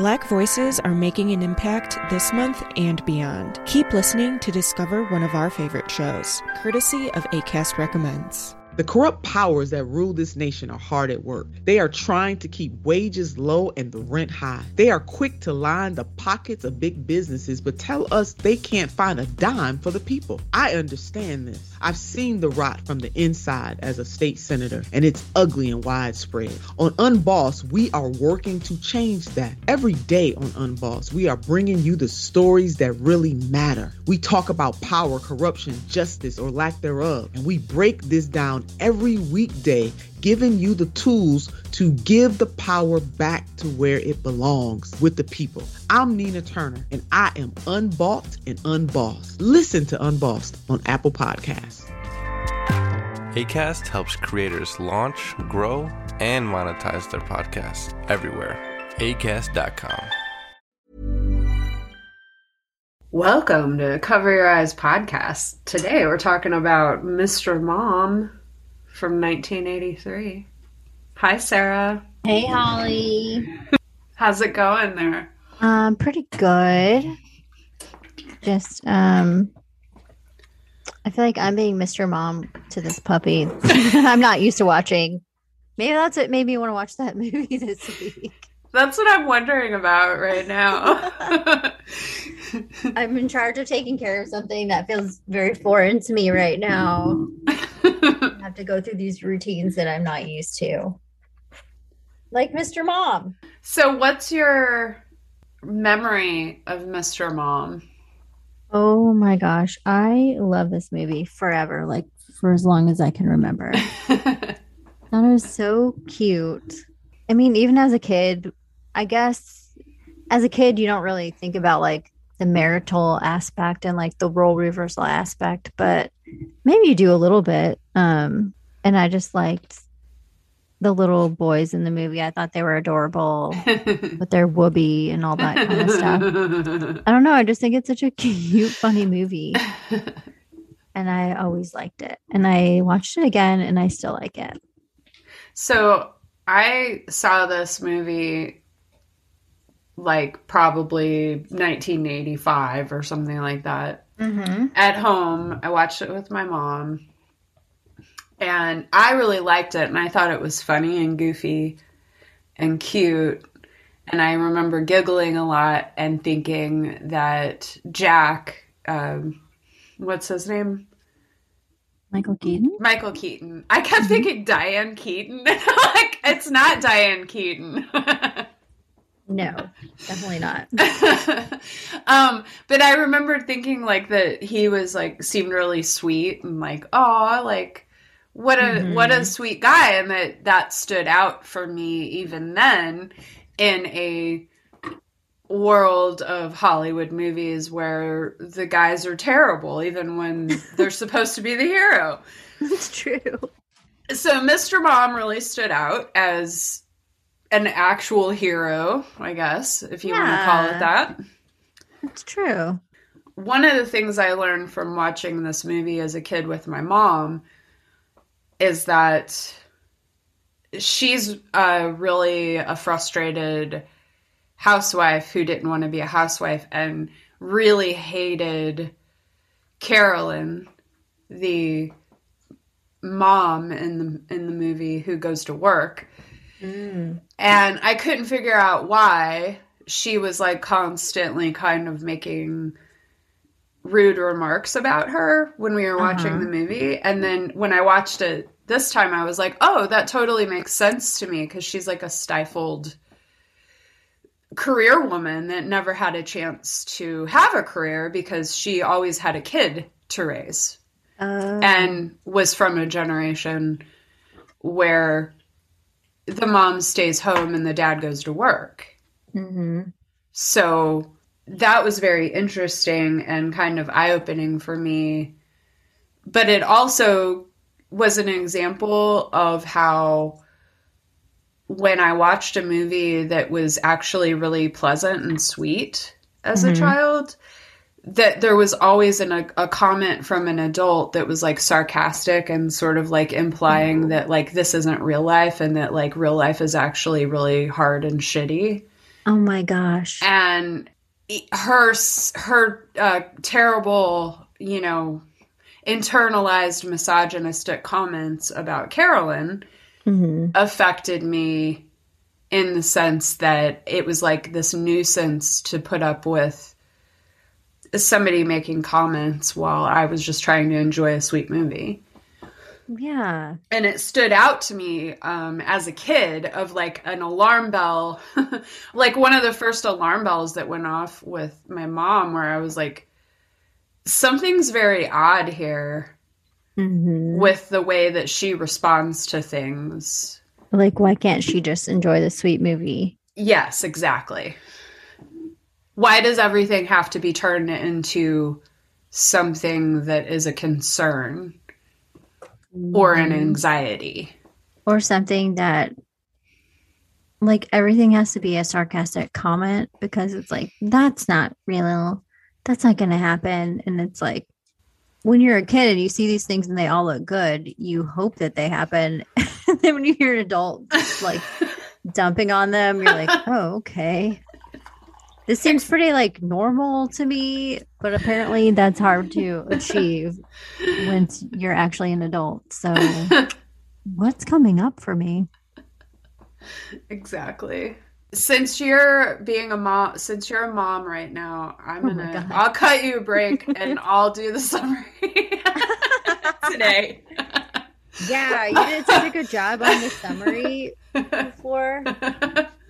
Black voices are making an impact this month and beyond. Keep listening to discover one of our favorite shows, courtesy of ACAST Recommends. The corrupt powers that rule this nation are hard at work. They are trying to keep wages low and the rent high. They are quick to line the pockets of big businesses, but tell us they can't find a dime for the people. I understand this. I've seen the rot from the inside as a state senator, and it's ugly and widespread. On Unboss, we are working to change that. Every day on Unboss, we are bringing you the stories that really matter. We talk about power, corruption, justice, or lack thereof, and we break this down every weekday, giving you the tools to give the power back to where it belongs with the people. I'm Nina Turner, and I am unbought and unbossed. Listen to Unbossed on Apple Podcasts. ACAST helps creators launch, grow, and monetize their podcasts everywhere. ACAST.com. Welcome to Cover Your Eyes podcast. Today we're talking about Mr. Mom from 1983. Hi, Sara. Hey, Holly. How's it going there? Um, pretty good. Just um, I feel like I'm being Mr. Mom to this puppy. I'm not used to watching. Maybe that's what made me want to watch that movie this week. That's what I'm wondering about right now. I'm in charge of taking care of something that feels very foreign to me right now. I have to go through these routines that I'm not used to. Like Mr. Mom. so, what's your memory of Mr. Mom? Oh my gosh. I love this movie forever, like for as long as I can remember. thought it was so cute. I mean, even as a kid, I guess as a kid, you don't really think about like the marital aspect and like the role reversal aspect, but maybe you do a little bit. Um, and I just liked the little boys in the movie. I thought they were adorable with their whoopee and all that kind of stuff. I don't know. I just think it's such a cute, funny movie. And I always liked it. And I watched it again and I still like it. So I saw this movie like probably 1985 or something like that Mm-hmm. at home. I watched it with my mom. And I really liked it and I thought it was funny and goofy and cute. And I remember giggling a lot and thinking that Jack, um, what's his name? Michael Keaton? Michael Keaton. I kept thinking Diane Keaton. like, it's not Diane Keaton. No, definitely not. um, but I remember thinking like that he was like seemed really sweet and like, oh, like what a what a sweet guy, and that that stood out for me even then in a world of Hollywood movies where the guys are terrible, even when they're supposed to be the hero. That's true. So Mr. Mom really stood out as an actual hero, I guess, if you want to call it that. That's true. One of the things I learned from watching this movie as a kid with my mom is that she's uh, really a frustrated housewife who didn't want to be a housewife and really hated Carolyn, the mom in the in the movie who goes to work. And I couldn't figure out why she was like constantly kind of making rude remarks about her when we were watching the movie. And then when I watched it this time, I was like, oh, that totally makes sense to me because she's like a stifled career woman that never had a chance to have a career because she always had a kid to raise. Uh, and was from a generation where the mom stays home and the dad goes to work. mhm. So that was very interesting and kind of eye opening for me. But it also was an example of how when I watched a movie that was actually really pleasant and sweet as a child, that there was always an, a, a comment from an adult that was like sarcastic and sort of like implying that like this isn't real life and that like real life is actually really hard and shitty Oh my gosh. and her her uh, terrible, you know, internalized misogynistic comments about Carolyn hmm affected me in the sense that it was like this nuisance to put up with somebody making comments while I was just trying to enjoy a sweet movie. Yeah. And it stood out to me um, as a kid of like an alarm bell, like one of the first alarm bells that went off with my mom, where I was like, something's very odd here hmm with the way that she responds to things. Like, why can't she just enjoy the sweet movie? Yes, exactly. Why does everything have to be turned into something that is a concern or an mm. anxiety? Or something that, like, everything has to be a sarcastic comment because it's like, that's not real. That's not going to happen. And it's like, when you're a kid and you see these things and they all look good, you hope that they happen. and then when you hear an adult just like dumping on them, you're like, oh, okay. This seems pretty like normal to me, but apparently that's hard to achieve once you're actually an adult. So, what's coming up for me? Exactly. Since you're being a mom, since you're a mom right now, I'm Oh gonna. I'll cut you a break and I'll do the summary today. Yeah, you did such a good job on the summary before.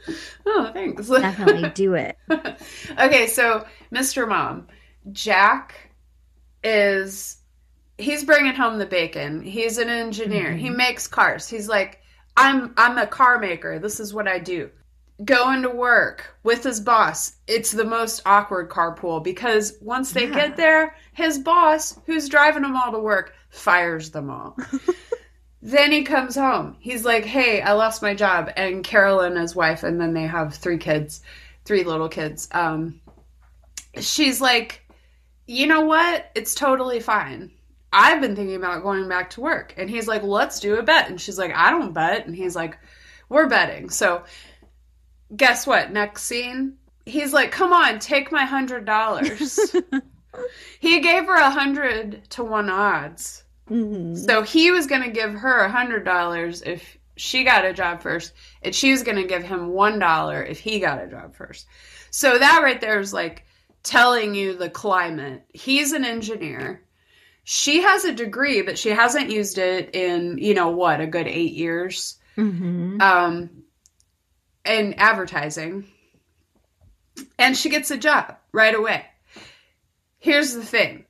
oh, thanks. Definitely do it. okay, so Mr. Mom, Jack is he's bringing home the bacon. He's an engineer. He mm-hmm. makes cars. He's like, I'm I'm a car maker. This is what I do. Going to work with his boss. It's the most awkward carpool because once they Yeah. get there, his boss, who's driving them all to work, fires them all. then he comes home. He's like, "Hey, I lost my job." And Carolyn, his wife, and then they have three kids, three little kids. Um, she's like, "You know what? It's totally fine. I've been thinking about going back to work." And he's like, "Let's do a bet." And she's like, "I don't bet." And he's like, "We're betting." So, guess what? Next scene, he's like, "Come on, take my hundred dollars." he gave her a hundred to one odds. Mhm. So he was going to give her a hundred dollars if she got a job first, and she was going to give him one dollar if he got a job first. So that right there is like telling you the climate. He's an engineer. She has a degree, but she hasn't used it in you know what a good eight years. Mhm. Um, in advertising, and she gets a job right away. Here's the thing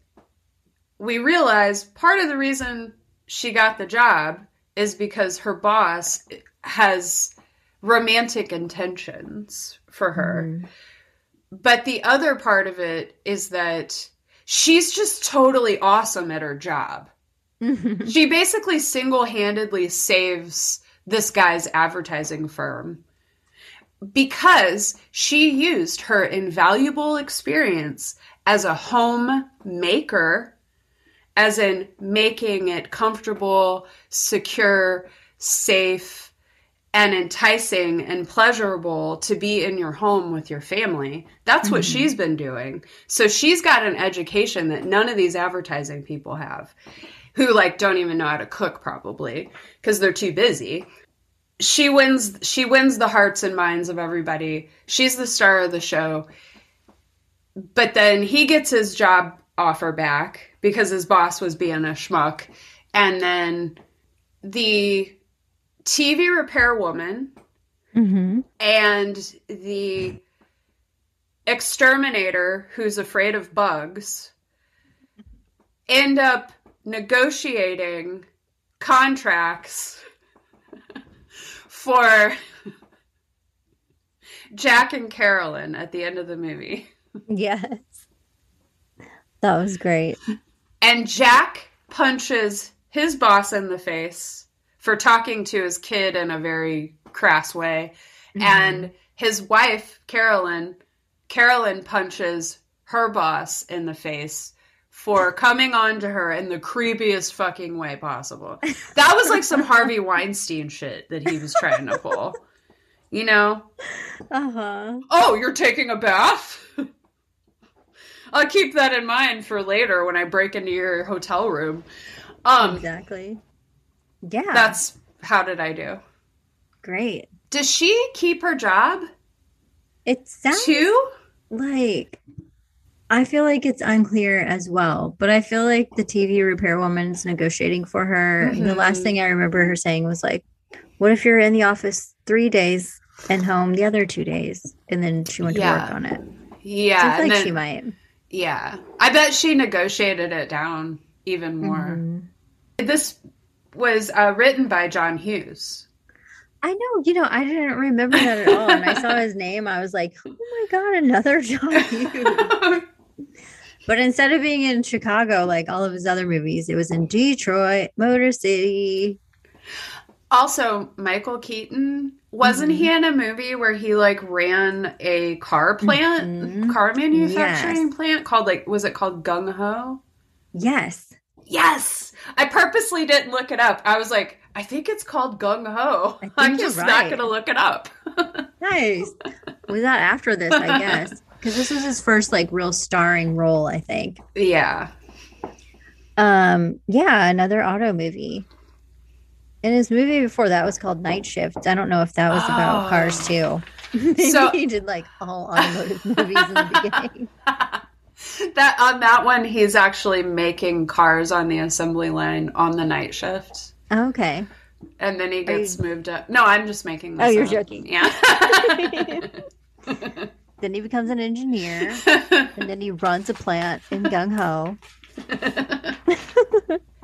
we realize part of the reason she got the job is because her boss has romantic intentions for her. Mhm. But the other part of it is that she's just totally awesome at her job. Mhm. She basically single handedly saves this guy's advertising firm because she used her invaluable experience as a homemaker, as in making it comfortable, secure, safe, and enticing and pleasurable to be in your home with your family. That's what Mhm. she's been doing. So she's got an education that none of these advertising people have who like don't even know how to cook probably because they're too busy. She wins she wins the hearts and minds of everybody. She's the star of the show. But then he gets his job offer back because his boss was being a schmuck. And then the TV repair woman Mhm. and the exterminator who's afraid of bugs end up negotiating contracts for Jack and Carolyn at the end of the movie. Yes. That was great. And Jack punches his boss in the face for talking to his kid in a very crass way. And his wife, Carolyn, Carolyn punches her boss in the face for coming on to her in the creepiest fucking way possible. That was like some Harvey Weinstein shit that he was trying to pull. you know? Uh huh. Oh, you're taking a bath? I'll keep that in mind for later when I break into your hotel room. Um, Exactly. Yeah. that's how did I do? great. Does she keep her job It sounds too? like I feel like it's unclear as well, but I feel like the TV repair woman's negotiating for her. The last Mhm. thing I remember her saying was like, "What if you're in the office three days and home the other two days?" And then she went to work on it. Yeah, Seems like then- she might. Yeah. I bet she negotiated it down even more. Mhm. This was uh, written by John Hughes. I know, you know, I didn't remember that at all. And I saw his name, I was like, "Oh my god, another John Hughes!" But instead of being in Chicago like all of his other movies, it was in Detroit, Motor City. also, Michael Keaton wasn't Mhm. he in a movie where he like ran a car plant, Mhm. car manufacturing Yes. plant called like was it called Gung Ho? Yes. Yes, I purposely didn't look it up. I was like, I think it's called Gung Ho. I'm just not gonna look it up. Nice. was that after this, I guess? Because this was his first like real starring role, I think. yeah, Um, yeah, another auto movie. And his movie before that was called Night Shift. I don't know if that was about Oh. cars too. Maybe So- he did like all automotive movies in the beginning. that on that one, he's actually making cars on the assembly line on the night shift. Okay. And then he gets you- moved up. No, I'm just making this Oh, you're up. joking. Yeah. Then he becomes an engineer, and then he runs a plant in Gung Ho.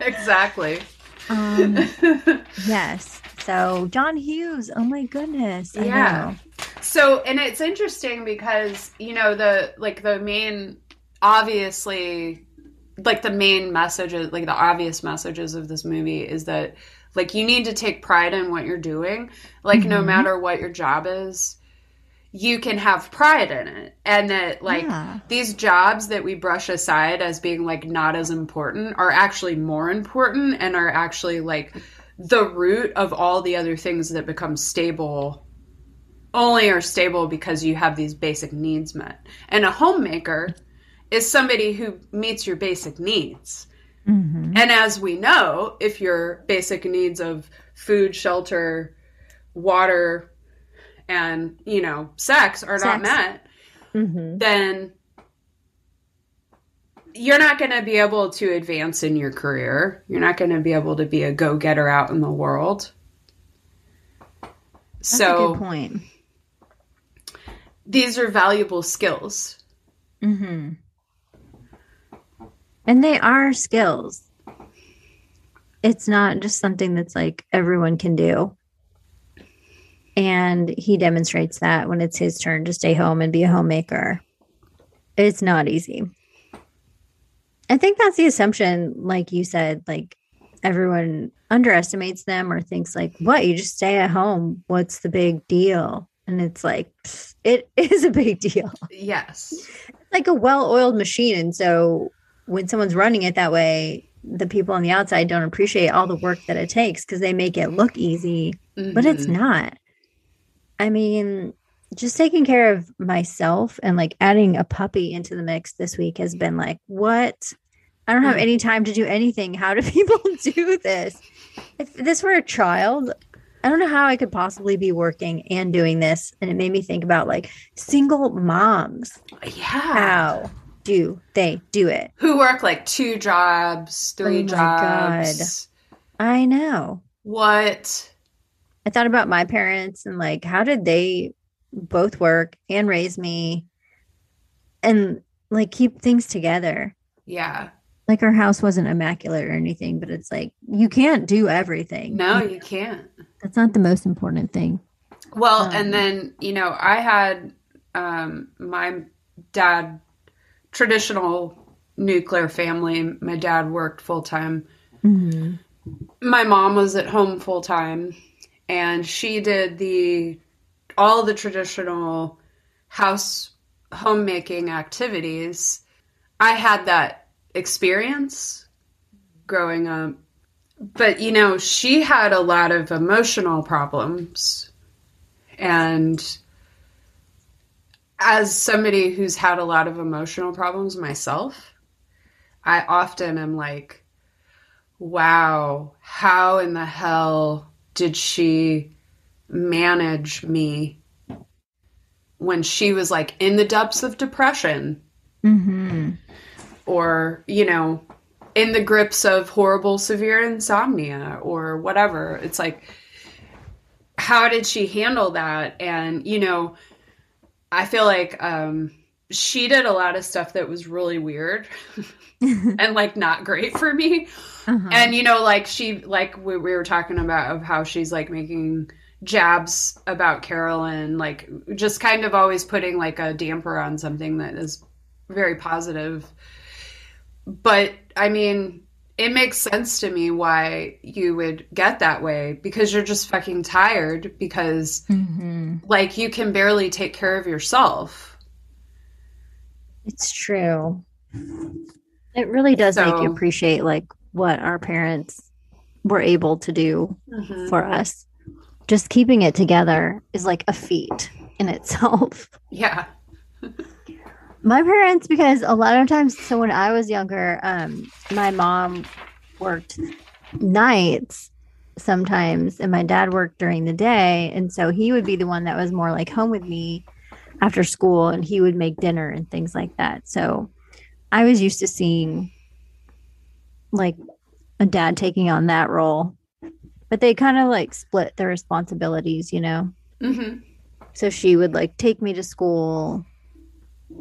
exactly. Um, yes. So John Hughes. Oh my goodness. I Yeah. know. So, and it's interesting because, you know, the like the main obviously like the main messages, like the obvious messages of this movie is that like you need to take pride in what you're doing. Like no Mhm. matter what your job is, you can have pride in it. And that like Yeah. these jobs that we brush aside as being like not as important are actually more important and are actually like the root of all the other things that become stable only are stable because you have these basic needs met. And a homemaker is somebody who meets your basic needs. Mhm. And as we know, if your basic needs of food, shelter, water, and, you know, sex are not Sex. met, Mhm. then you're not going to be able to advance in your career. You're not going to be able to be a go getter out in the world. That's a so good point. these are valuable skills. hmm And they are skills. It's not just something that's like everyone can do. And he demonstrates that when it's his turn to stay home and be a homemaker. It's not easy. I think that's the assumption, like you said, like everyone underestimates them or thinks like, what, you just stay at home. What's the big deal? And it's like, it is a big deal Yes. like a well-oiled machine and so when someone's running it that way the people on the outside don't appreciate all the work that it takes because they make it look easy but it's Mhm. not i mean just taking care of myself and like adding a puppy into the mix this week has been like what i don't have Mm. any time to do anything how do people do this if this were a child i don't know how i could possibly be working and doing this and it made me think about like single moms Yeah. how do they do it? Who work like two jobs, three Oh my jobs. I know. What? I thought about my parents and like, how did they both work and raise me and like keep things together? Yeah. Like, our house wasn't immaculate or anything, but it's like, you can't do everything. No, you can't. That's not the most important thing. Well, Um, and then, you know, I had um my dad traditional nuclear family. My dad worked full time. Mm-hmm. My mom was at home full time and she did the all the traditional house homemaking activities. I had that experience growing up. But you know, she had a lot of emotional problems And as somebody who's had a lot of emotional problems myself, I often am like, wow, how in the hell did she manage me when she was like in the depths of depression? Mm-hmm. Or, you know, in the grips of horrible, severe insomnia or whatever. It's like, how did she handle that? And, you know, I feel like um, she did a lot of stuff that was really weird and like not great for me. Uh-huh. And you know, like she, like we, we were talking about of how she's like making jabs about Carolyn, like just kind of always putting like a damper on something that is very positive. But I mean, it makes sense to me why you would get that way because you're just fucking tired because Mm-hmm. like you can barely take care of yourself. It's true. It really does make you appreciate like what our parents were able to do for us. Just keeping it together is like a feat in itself. Yeah. My parents, because a lot of times, so when I was younger, um, my mom worked nights sometimes, and my dad worked during the day. And so he would be the one that was more like home with me after school, and he would make dinner and things like that. So I was used to seeing like a dad taking on that role, but they kind of like split the responsibilities, you know? hmm So she would like take me to school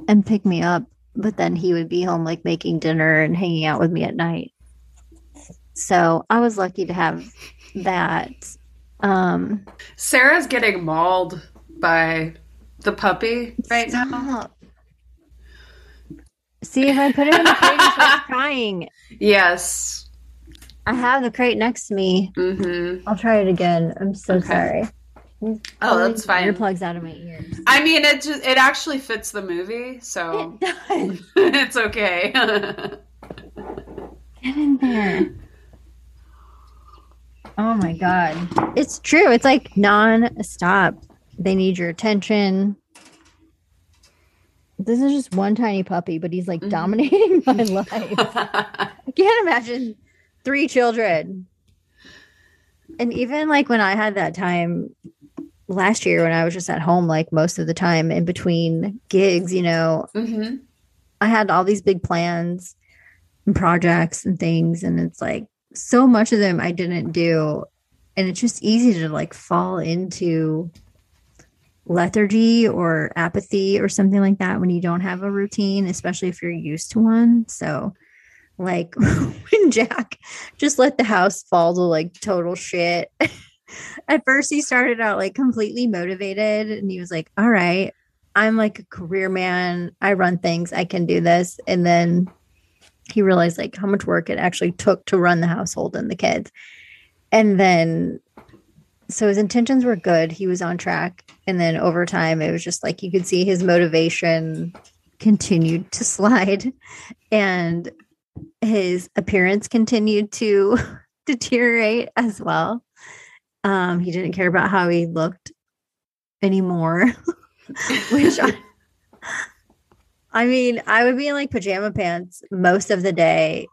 and pick me up, but then he would be home like making dinner and hanging out with me at night. So I was lucky to have that. Um Sara's getting mauled by the puppy right now. See if I put it in the crate, it starts crying. Yes. I have the crate next to me. hmm I'll try it again. I'm so Okay. sorry. Oh, that's fine. Earplugs out of my ears. I mean, it just it actually fits the movie, so It does. it's okay. Get in there. Oh my god. It's true. It's like non-stop. They need your attention. This is just one tiny puppy, but he's like Mhm. dominating my life. I can't imagine three children. And even like when I had that time last year when I was just at home like most of the time in between gigs, you know, hmm I had all these big plans and projects and things, and it's like so much of them I didn't do. And it's just easy to like fall into lethargy or apathy or something like that when you don't have a routine, especially if you're used to one. So, like when Jack just let the house fall to like total shit. At first, he started out like completely motivated and he was like, All right, I'm like a career man. I run things. I can do this. And then he realized like how much work it actually took to run the household and the kids. And then so his intentions were good. He was on track. And then over time it was just like you could see his motivation continued to slide and his appearance continued to deteriorate as well. Um, he didn't care about how he looked anymore. which I, I mean, I would be in like pajama pants most of the day.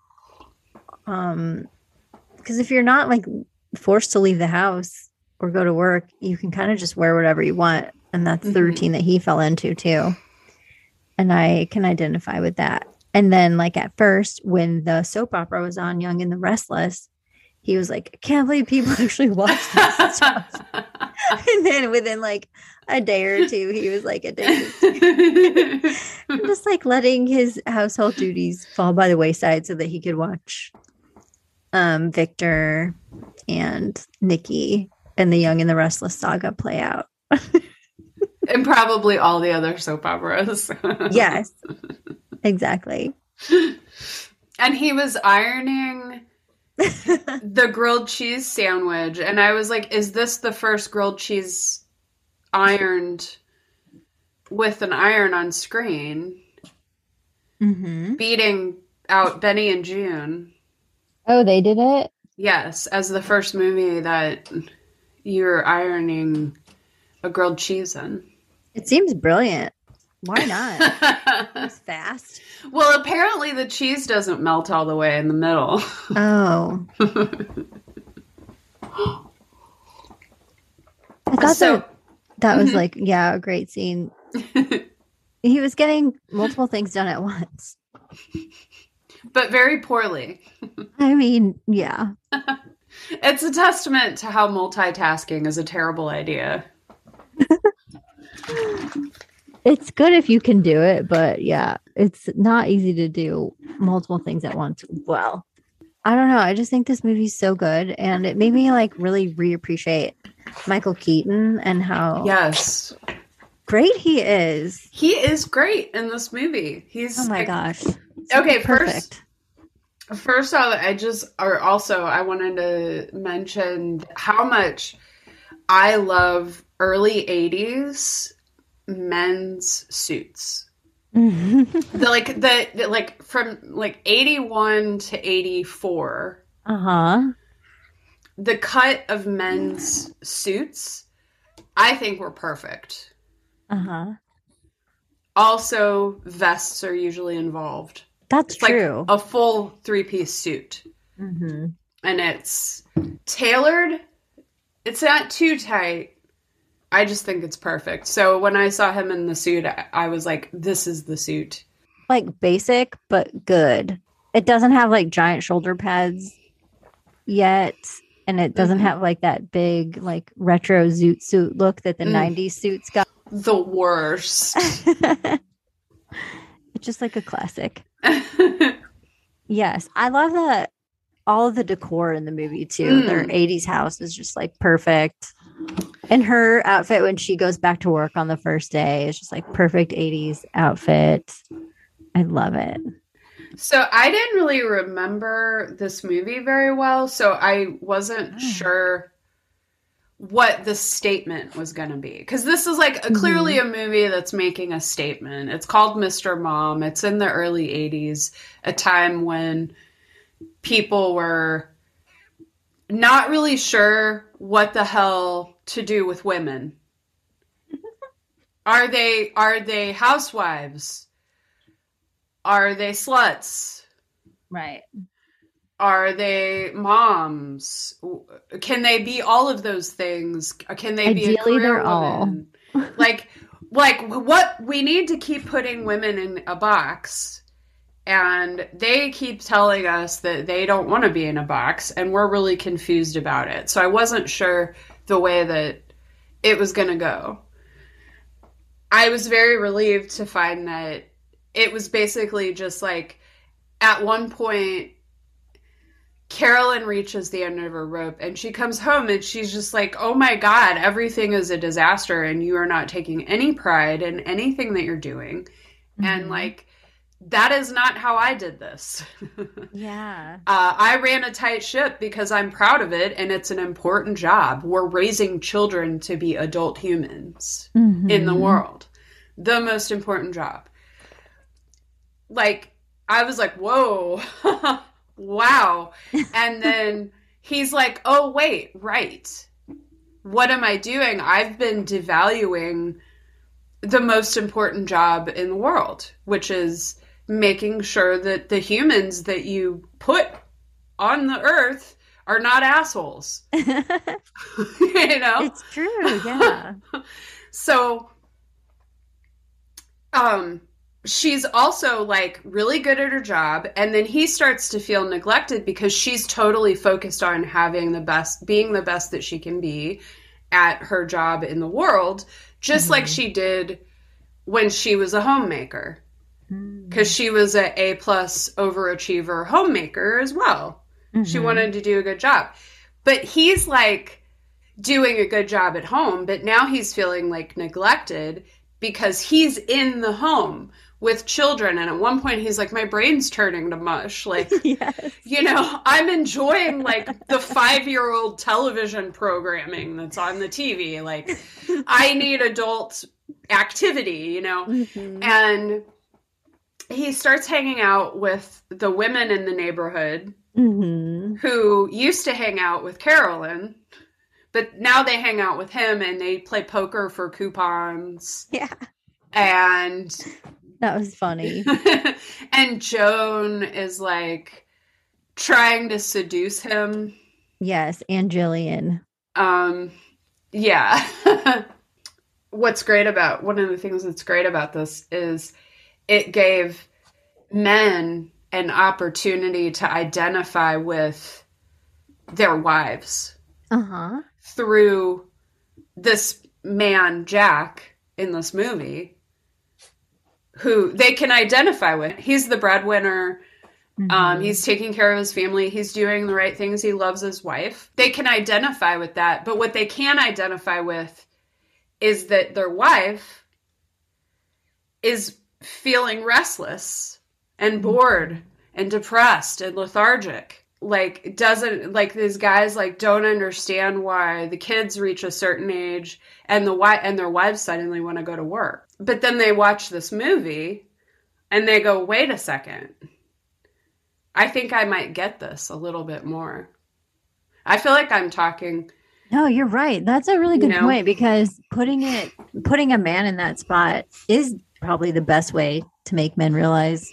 Um, because if you're not like forced to leave the house or go to work, you can kind of just wear whatever you want. And that's the Mhm. routine that he fell into too. And I can identify with that. And then, like at first, when the soap opera was on Young and the Restless, he was like, I can't believe people actually watch this stuff. And then within like a day or two, he was like addicted. just like letting his household duties fall by the wayside so that he could watch um Victor and Nikki and the Young and the Restless saga play out. and probably all the other soap operas. Yes. exactly. and he was ironing the grilled cheese sandwich and i was like is this the first grilled cheese ironed with an iron on screen hmm beating out Benny and Joon Oh, they did it? yes as the first movie that you're ironing a grilled cheese in. It seems brilliant. Why not? It's fast. well, apparently the cheese doesn't melt all the way in the middle. Oh. I thought So- that that was like, yeah, a great scene. he was getting multiple things done at once. but very poorly. I mean, yeah. It's a testament to how multitasking is a terrible idea. It's good if you can do it, but yeah, it's not easy to do multiple things at once. Well, I don't know. I just think this movie's so good and it made me like really reappreciate Michael Keaton and how Yes. great he is. He is great in this movie. He's Oh my like, gosh. Okay, perfect. First off, I just or also I wanted to mention how much I love early 80s men's suits. The like the, the like from like 81 to 84, uh-huh. the cut of men's suits I think were perfect. Uh-huh. Also, vests are usually involved. That's It's like true. a full three-piece suit. hmm and it's tailored. It's not too tight. I just think it's perfect. So when I saw him in the suit, I, was like, "This is the suit." Like basic but good. It doesn't have like giant shoulder pads yet. And it doesn't Mhm. have like that big like retro zoot suit look that the Mm. 90s suits got. The worst. just like a classic. Yes, I love that. All of the decor in the movie too. Mm. Their '80s house is just like perfect, and her outfit when she goes back to work on the first day is just like perfect '80s outfit. I love it. so I didn't really remember this movie very well, so I wasn't Oh. sure what the statement was going to be because this is like a, clearly mm-hmm. a movie that's making a statement. It's called Mr. Mom. It's in the early 80s, a time when people were not really sure what the hell to do with women. Are they are they housewives? Are they sluts? Right. Are they moms? Can they be all of those things? Can they be a career they're all. woman? like, like what we need to keep putting women in a box, and they keep telling us that they don't want to be in a box, and we're really confused about it. So I wasn't sure the way that it was going to go. I was very relieved to find that it was basically just like at one point Carolyn reaches the end of her rope and she comes home and she's just like, oh my God, everything is a disaster and you are not taking any pride in anything that you're doing. And Mhm. like, that is not how I did this. yeah. Uh, I ran a tight ship because I'm proud of it and it's an important job. We're raising children to be adult humans in the Mhm. world. The most important job. Like, I was like, whoa, wow. And then he's like, oh, wait, right. What am I doing? I've been devaluing the most important job in the world, which is making sure that the humans that you put on the earth are not assholes. you know? it's true. Yeah. So um she's also like really good at her job and then he starts to feel neglected because she's totally focused on having the best being the best that she can be at her job in the world just like Mhm. she did when she was a homemaker because she was a A plus overachiever homemaker as well she Mhm. wanted to do a good job. But he's like doing a good job at home, but now he's feeling like neglected because he's in the home with children. And at one point, he's like, My brain's turning to mush. Like, yes. you know, I'm enjoying like the five year old television programming that's on the TV. Like, I need adult activity, you know? Mhm. And he starts hanging out with the women in the neighborhood Mhm. who used to hang out with Carolyn, But now they hang out with him and they play poker for coupons. Yeah. And That was funny. and Joan is like trying to seduce him. yes, and Jillian. Um yeah. What's great about one of the things that's great about this is it gave men an opportunity to identify with their wives Uh-huh. through this man Jack in this movie who they can identify with. He's the breadwinner. Um, Mhm. he's taking care of his family. He's doing the right things. He loves his wife. They can identify with that. But what they can identify with is that their wife is feeling restless and bored and depressed and lethargic. Like doesn't like these guys like don't understand why the kids reach a certain age and the wi- and their wives suddenly want to go to work. But then they watch this movie and they go, "Wait a second. I think I might get this a little bit more." I feel like I'm talking No, you're right. That's a really You good know? point because putting it putting a man in that spot is probably the best way to make men realize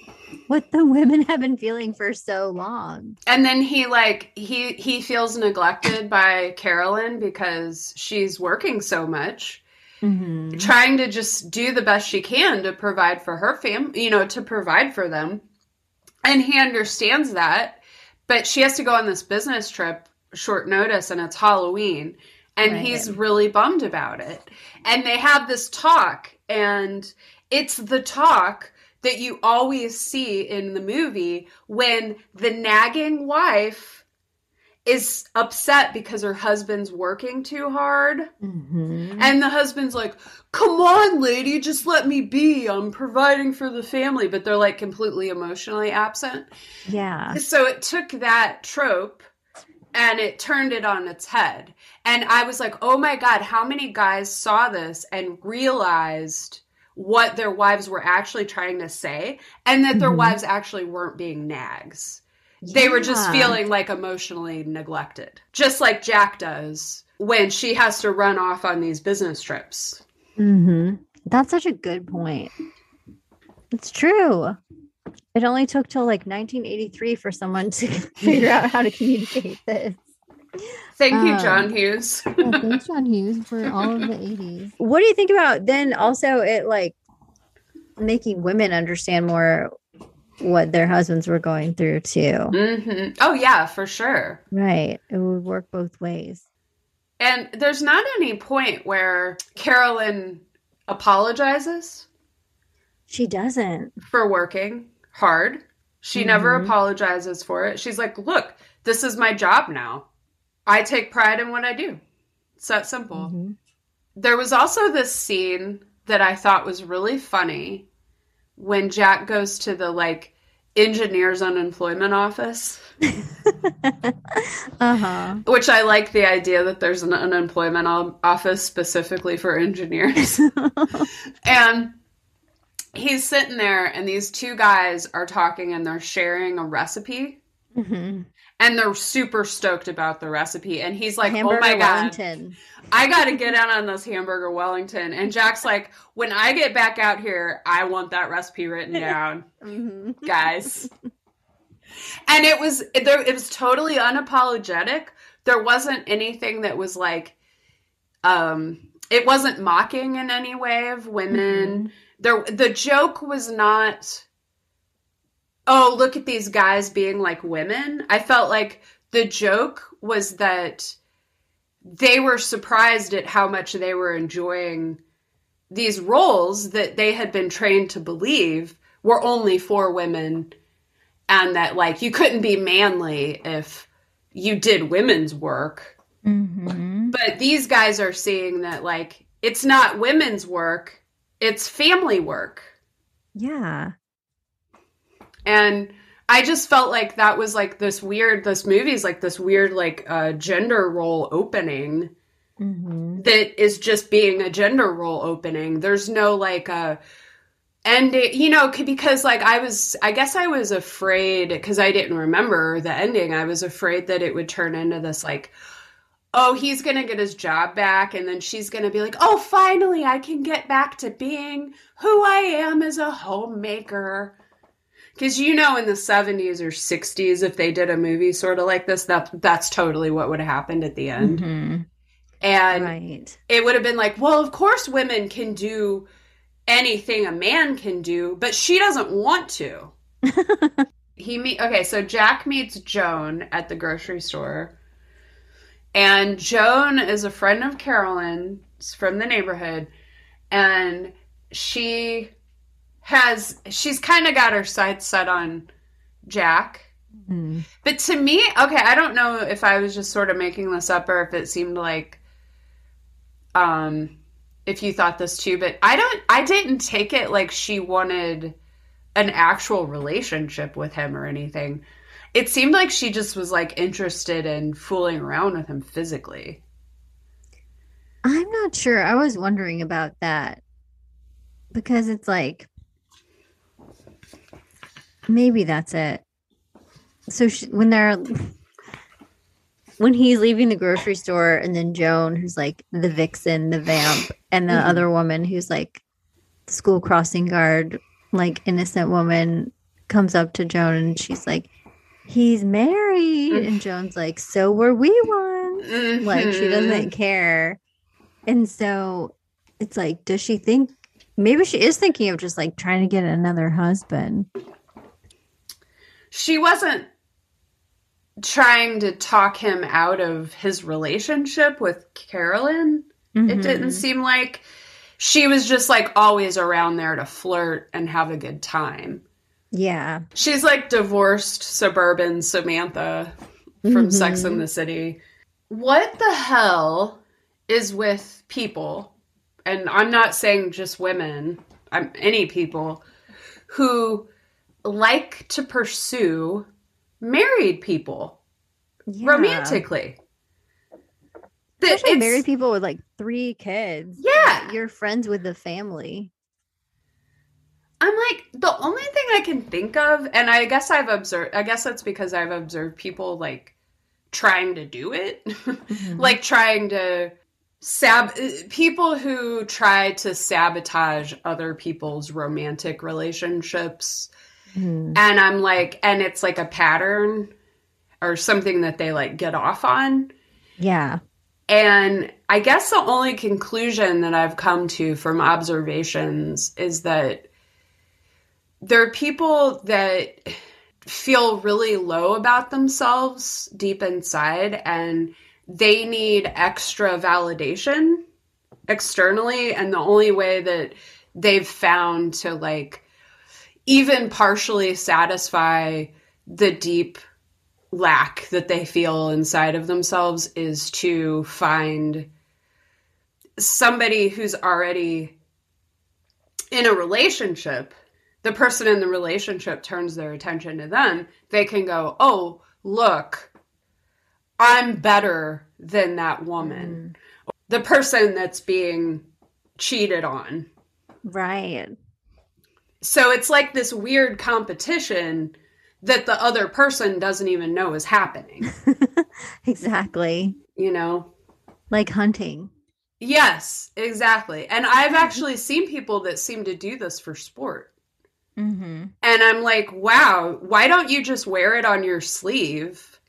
what the women have been feeling for so long. and then he like he he feels neglected by Carolyn because she's working so much. Mhm. trying to just do the best she can to provide for her fam you know to provide for them and he understands that but she has to go on this business trip short notice and it's halloween and Right. he's really bummed about it and they have this talk and it's the talk that you always see in the movie when the nagging wife is upset because her husband's working too hard Mhm. and the husband's like, come on, lady, just let me be. I'm providing for the family. But they're like completely emotionally absent. Yeah. So it took that trope and it turned it on its head. And I was like, oh my God, how many guys saw this and realized what their wives were actually trying to say and that their Mhm. wives actually weren't being nags? They were just feeling like emotionally neglected, just like Jack does when she has to run off on these business trips. hmm That's such a good point. It's true. It only took till like 1983 for someone to figure out how to communicate this. Thank you, Um, John Hughes. Yeah, thanks, John Hughes, for all of the 80s. What do you think about then also it like making women understand more what their husbands were going through too? hmm Oh, yeah, for sure. Right. It would work both ways. And there's not any point where Carolyn apologizes She doesn't. for working hard. She never Mhm. apologizes for it. She's like, look, this is my job now. I take pride in what I do. It's that simple. Mhm. There was also this scene that I thought was really funny when Jack goes to the like engineers unemployment office, uh-huh. which I like the idea that there's an unemployment office specifically for engineers. and he's sitting there and these two guys are talking and they're sharing a recipe Mhm. And they're super stoked about the recipe. And he's like Hamburger oh my god. Wellington. i gotta get out on this hamburger wellington. And jack's like when i get back out here i want that recipe written down. Mhm. guys. And it was it, there, it was totally unapologetic. There wasn't anything that was like um it wasn't mocking in any way of women. There the joke was not oh look at these guys being like women i felt like the joke was that they were surprised at how much they were enjoying these roles that they had been trained to believe were only for women and that like you couldn't be manly if you did women's work Mhm. but these guys are seeing that like it's not women's work it's family work Yeah. And i just felt like that was like this weird this movie is like this weird like uh gender role opening Mhm. that is just being a gender role opening there's no like uh ending you know because like i was i guess i was afraid because i didn't remember the ending i was afraid that it would turn into this like oh, he's going to get his job back. And then she's going to be like, oh, finally, I can get back to being who I am as a homemaker. Because you know, in the 70s or 60s, if they did a movie sort of like this, that, that's totally what would have happened at the end. Mm-hmm. And Right. it would have been like, well, of course, women can do anything a man can do, but she doesn't want to. he meet okay, so Jack meets Joan at the grocery store, and Joan is a friend of Carolyn's from the neighborhood, and she has she's kind of got her sights set on Jack. Mm. But to me, okay, I don't know if I was just sort of making this up or if it seemed like um if you thought this too, but I don't I didn't take it like she wanted an actual relationship with him or anything. It seemed like she just was like interested in fooling around with him physically. I'm not sure. I was wondering about that because it's like maybe that's it. So she, when they're when he's leaving the grocery store, and then Joan, who's like the vixen, the vamp, and the Mhm. other woman who's like the school crossing guard, like innocent woman, comes up to Joan and she's like, "He's married," Mm. and Joan's like, "So were we once." like she doesn't care and so it's like does she think maybe she is thinking of just like trying to get another husband she wasn't trying to talk him out of his relationship with Carolyn. It didn't seem like she was just like always around there to flirt and have a good time. yeah She's like divorced suburban Samantha from Sex and Mhm. the City. What the hell is with people, and I'm not saying just women, I'm any people who like to pursue married people yeah. romantically. Especially married people with like three kids Yeah. you're friends with the family I'm like the only thing I can think of, and I guess I've observed. I guess that's because I've observed people like trying to do it, mm-hmm. like trying to sab uh, people who try to sabotage other people's romantic relationships, Mhm. and I'm like, and it's like a pattern or something that they like get off on. yeah And I guess the only conclusion that I've come to from observations is that there are people that feel really low about themselves deep inside and they need extra validation externally. And the only way that they've found to like even partially satisfy the deep lack that they feel inside of themselves is to find somebody who's already in a relationship the person in the relationship turns their attention to them they can go oh look i'm better than that woman. Mm. The person that's being cheated on. Right so it's like this weird competition that the other person doesn't even know is happening exactly you know like hunting Yes, exactly. And I've actually seen people that seem to do this for sport. mm-hmm. And I'm like, wow, why don't you just wear it on your sleeve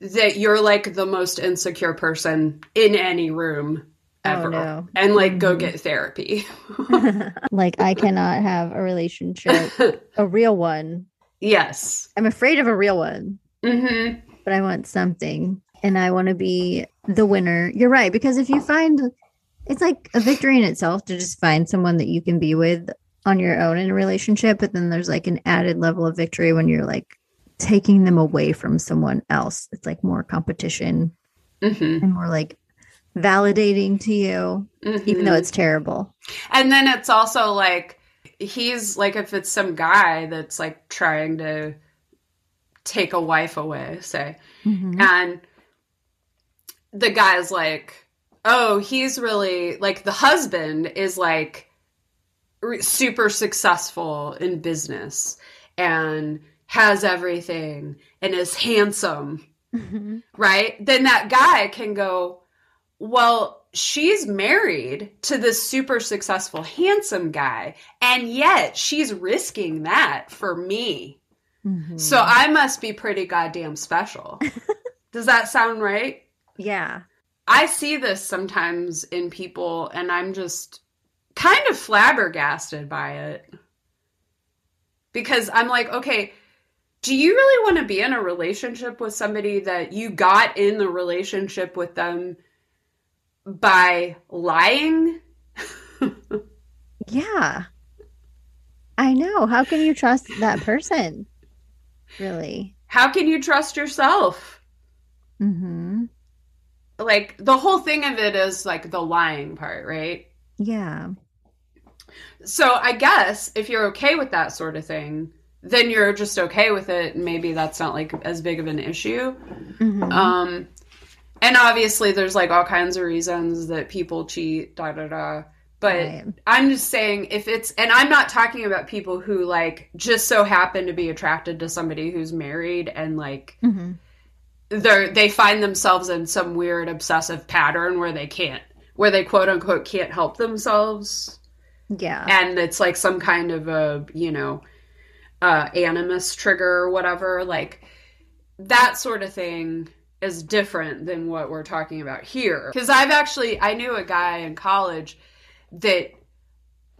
that you're like the most insecure person in any room ever? oh no And like go Mhm. get therapy. like i cannot have a relationship a real one yes. i'm afraid of a real one hmm but I want something and I want to be the winner. You're right. Because if you find it's like a victory in itself to just find someone that you can be with on your own in a relationship, but then there's like an added level of victory when you're like taking them away from someone else. It's like more competition hmm and more like validating to you, even though it's terrible. And then it's also like he's like if it's some guy that's like trying to take a wife away, say, Mhm. and the guy's like, "Oh, he's really like the husband is like re- super successful in business and has everything and is handsome Mhm. right? Then that guy can go, well, she's married to this super successful, handsome guy, and yet she's risking that for me. Mhm. So I must be pretty goddamn special. Does that sound right? yeah. I see this sometimes in people, and I'm just kind of flabbergasted by it. Because I'm like, okay, do you really want to be in a relationship with somebody that you got in the relationship with them by lying? Yeah. I know. How can you trust that person? Really? How can you trust yourself? Mm-hmm. Like, the whole thing of it is like the lying part, right? Yeah. So I guess if you're okay with that sort of thing, then you're just okay with it. and Maybe that's not like as big of an issue. Mhm. Um, and obviously, there's like all kinds of reasons that people cheat, da da da. But Right. I'm just saying, if it's, and I'm not talking about people who like just so happen to be attracted to somebody who's married and like Mhm. they're they find themselves in some weird obsessive pattern where they can't, where they quote unquote can't help themselves Yeah. and it's like some kind of a you know uh animus trigger or whatever like that sort of thing is different than what we're talking about here because i've actually i knew a guy in college that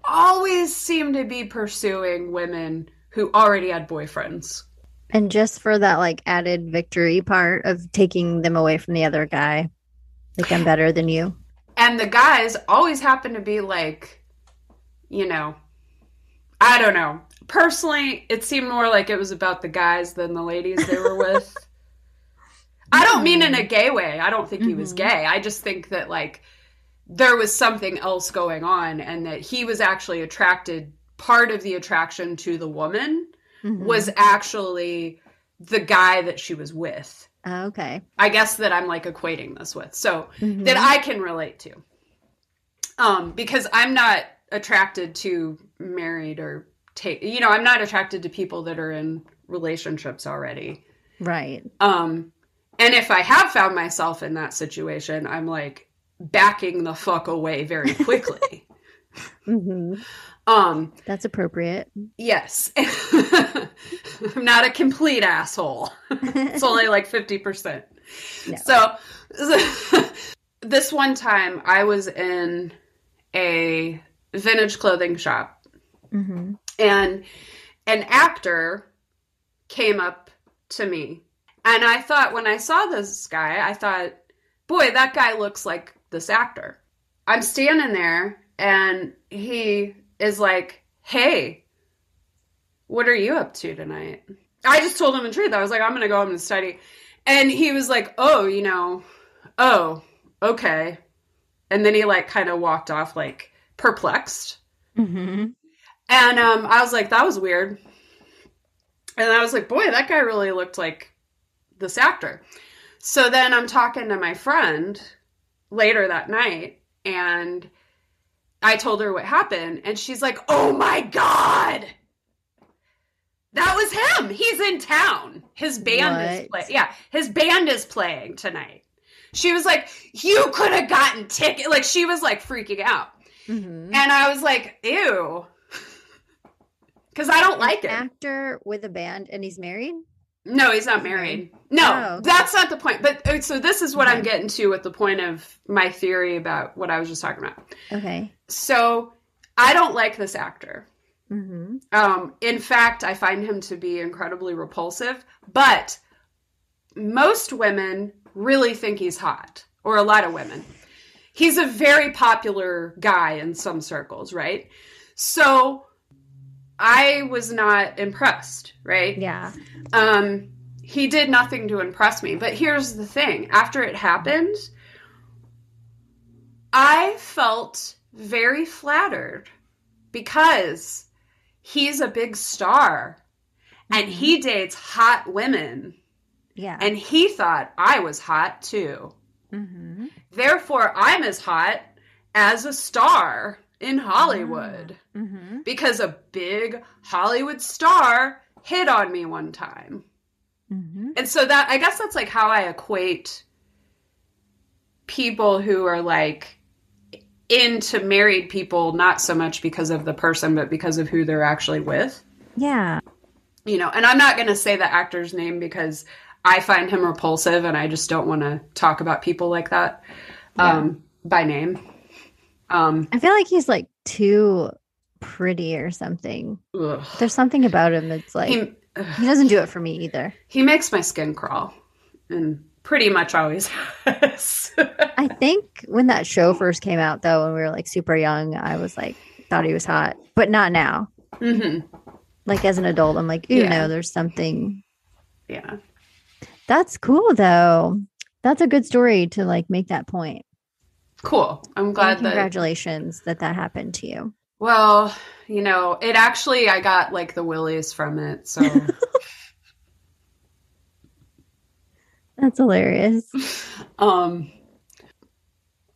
always seemed to be pursuing women who already had boyfriends And just for that like added victory part of taking them away from the other guy. Like I'm better than you. and the guys always happen to be like you know i don't know personally it seemed more like it was about the guys than the ladies they were with i don't mean in a gay way i don't think he was Mhm. gay i just think that like there was something else going on and that he was actually attracted part of the attraction to the woman Mhm. was actually the guy that she was with Oh, okay. i guess that i'm like equating this with so Mhm. that I can relate to. Um, because I'm not attracted to married or take, you know, I'm not attracted to people that are in relationships already. right. Um, and if I have found myself in that situation, I'm like backing the fuck away very quickly. hmm um, That's appropriate. yes. I'm not a complete asshole. it's only like 50%. No. So, this one time I was in a vintage clothing shop hmm and an actor came up to me. And I thought, when I saw this guy, I thought, boy, that guy looks like this actor. I'm standing there and he is like, hey, what are you up to tonight? I just told him the truth. I was like, I'm going to go home and study. And he was like, oh, you know, oh, okay. And then he like kind of walked off like perplexed. hmm And um, I was like, that was weird. And I was like, boy, that guy really looked like this actor. So then I'm talking to my friend later that night, and I told her what happened, and she's like, oh my God. That was him. He's in town. His band is What? playing. Yeah, his band is playing tonight. She was like, you could have gotten ticket. Like she was like freaking out. hmm And I was like, ew. Because I don't like it. Actor with a band and he's married. No, he's not married. No, Oh. that's not the point. But uh, so this is what I'm getting to with the point of my theory about what I was just talking about. Okay. So I don't like this actor. hmm Um, in fact, I find him to be incredibly repulsive, but most women really think he's hot, or a lot of women. He's a very popular guy in some circles, right? So I was not impressed, right? Yeah. Um, he did nothing to impress me. But here's the thing after it happened, I felt very flattered because he's a big star and he dates hot women. Yeah. And he thought I was hot too. hmm Therefore, I'm as hot as a star in Hollywood hmm because a big Hollywood star hit on me one time. Mm-hmm. And so that I guess that's like how I equate people who are like into married people not so much because of the person but because of who they're actually with. Yeah. You know, and I'm not going to say the actor's name because I find him repulsive and I just don't want to talk about people like that um by name. Um I feel like he's like too pretty or something. ugh. There's something about him that's like he he doesn't do it for me either. he makes my skin crawl and pretty much always has. I think when that show first came out though, when we were like super young, I was like thought he was hot. But not now. hmm Like as an adult, I'm like, you Yeah. no, there's something Yeah. that's cool though. That's a good story to like make that point. Cool. I'm And glad that congratulations that that happened to you. Well, you know, it actually I got like the willies from it, so That's hilarious. um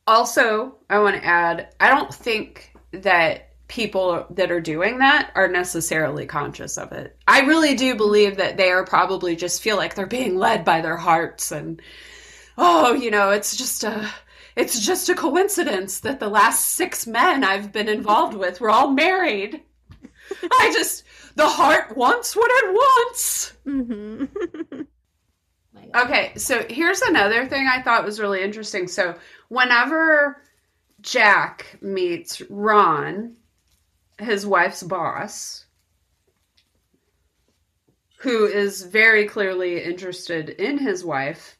also I want to add I don't think that people that are doing that are necessarily conscious of it. I really do believe that they are probably just feel like they're being led by their hearts and oh, you know, it's just a it's just a coincidence that the last 6 men I've been involved with were all married. I just the heart wants what it wants. Mm-hmm. Okay, so here's another thing I thought was really interesting. So, whenever Jack meets Ron, his wife's boss, who is very clearly interested in his wife,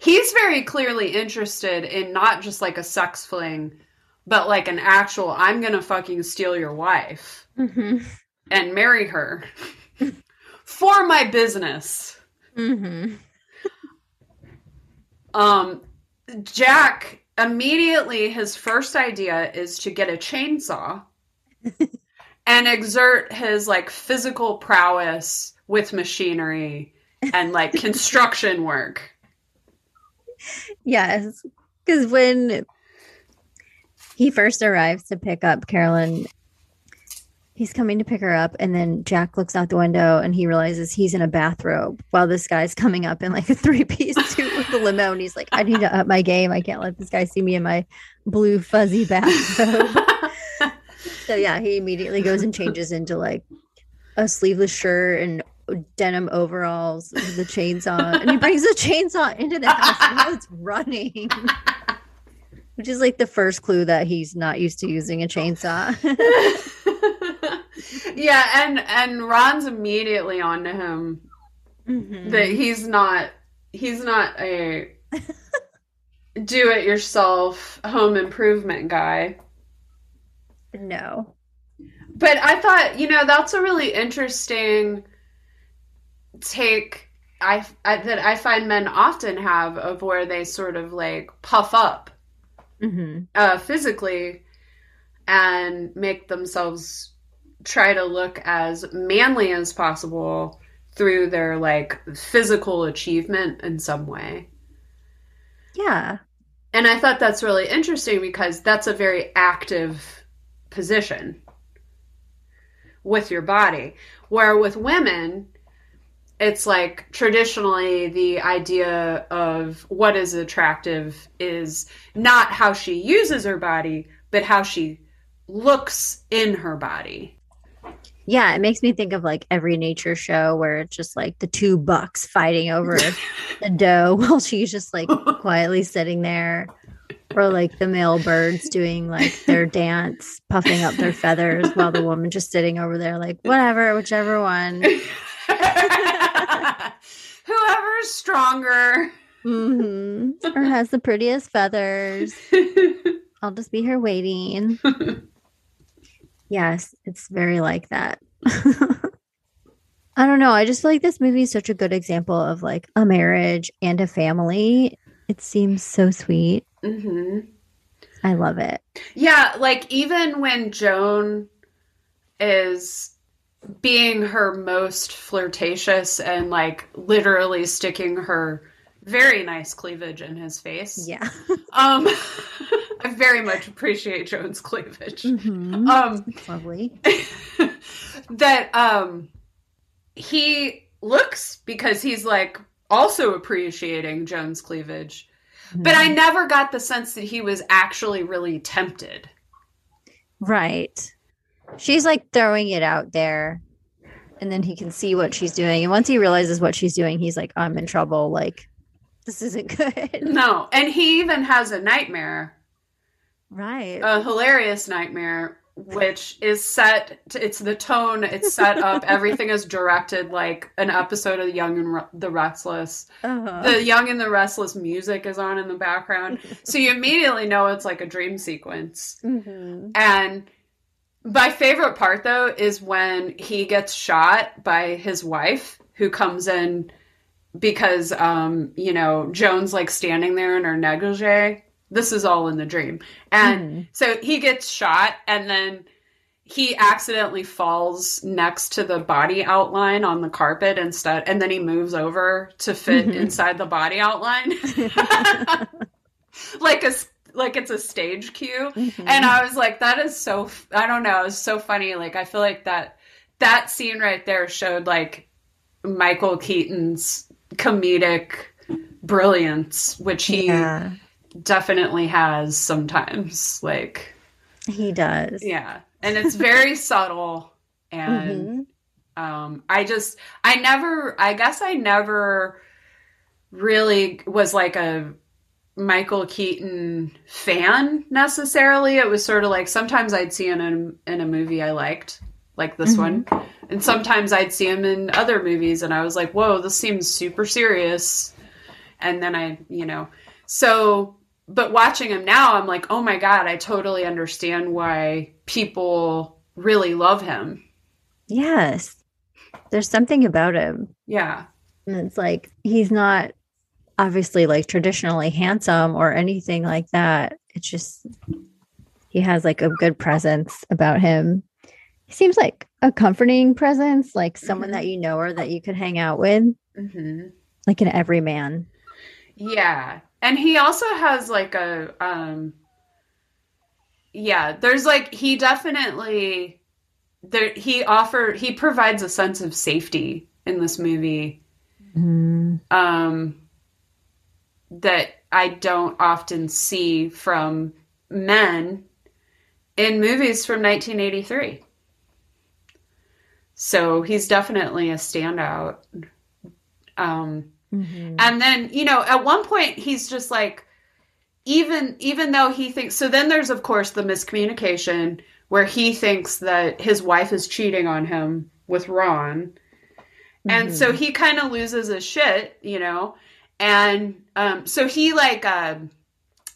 he's very clearly interested in not just like a sex fling, but like an actual, I'm gonna fucking steal your wife Mm-hmm. and marry her for my business. Mm-hmm. Um, Jack immediately his first idea is to get a chainsaw and exert his like physical prowess with machinery and like construction work. Yes. Because when he first arrives to pick up Carolyn, he's coming to pick her up, and then Jack looks out the window and he realizes he's in a bathrobe while this guy's coming up in like a three piece suit with a limo. And he's like, I need to up my game. I can't let this guy see me in my blue fuzzy bathrobe. so, yeah, he immediately goes and changes into like a sleeveless shirt and denim overalls with the chainsaw and he brings the chainsaw into the house while it's running. Which is like the first clue that he's not used to using a chainsaw. Yeah, and and Ron's immediately on to him mm-hmm. that he's not he's not a do it yourself home improvement guy. no. But I thought, you know, that's a really interesting take I, I that I find men often have of where they sort of like puff up hmm uh, physically and make themselves try to look as manly as possible through their like physical achievement in some way. yeah And I thought that's really interesting because that's a very active position with your body. Where with women, it's like traditionally the idea of what is attractive is not how she uses her body, but how she looks in her body. yeah it makes me think of like every nature show where it's just like the two bucks fighting over the doe while she's just like quietly sitting there or like the male birds doing like their dance puffing up their feathers while the woman just sitting over there like whatever whichever one Whoever's stronger. hmm or has the prettiest feathers. I'll just be here waiting. Yes it's very like that. I don't know. I just feel like this movie is such a good example of like a marriage and a family. It seems so sweet. Hmm i love it. Yeah, like even when Joan is being her most flirtatious and like literally sticking her very nice cleavage in his face. yeah Um I very much appreciate Joan's cleavage. Mhm. Um It's lovely that um he looks because he's like also appreciating Joan's cleavage. But I never got the sense that he was actually really tempted. Right. She's like throwing it out there and then he can see what she's doing. And once he realizes what she's doing, he's like, I'm in trouble. Like, this isn't good. No, and he even has a nightmare, Right. a hilarious nightmare, which is set. To, it's the tone. It's set up. Everything is directed like an episode of The Young and Re- the Restless. Uh-huh. The Young and the Restless music is on in the background, so you immediately know it's like a dream sequence. Mhm. And my favorite part though is when he gets shot by his wife who comes in because um you know Joan's like standing there in her negligee. This is all in the dream. And Mhm. so he gets shot and then he accidentally falls next to the body outline on the carpet instead and then he moves over to fit Mhm. inside the body outline. like a like it's a stage cue Mhm. and I was like, that is so, f- I don't know, it's so funny. Like, I feel like that, that scene right there showed like Michael Keaton's comedic brilliance, which he yeah, definitely has sometimes. Like, he does. yeah. And it's very subtle. And Mhm. um, I just, I never, I guess I never really was like a Michael Keaton fan necessarily. It was sort of like sometimes I'd see him in, in a movie I liked, like this mm-hmm. one, and sometimes I'd see him in other movies and I was like, whoa, this seems super serious. And then I, you know, so, but watching him now, I'm like, oh my God, I totally understand why people really love him. Yes. There's something about him. Yeah. And it's like he's not obviously like traditionally handsome or anything like that. It's just he has like a good presence about him. He seems like a comforting presence, like someone Mhm. that you know or that you could hang out with, hmm like an everyman. Yeah. And he also has like a um yeah, there's like he definitely there he offer he provides a sense of safety in this movie Mm, um that I don't often see from men in movies from 1983. So he's definitely a standout. Um mhm. and then you know at one point he's just like even even though he thinks so then there's of course the miscommunication where he thinks that his wife is cheating on him with ron and so he kind of loses his shit you know and um so he like uh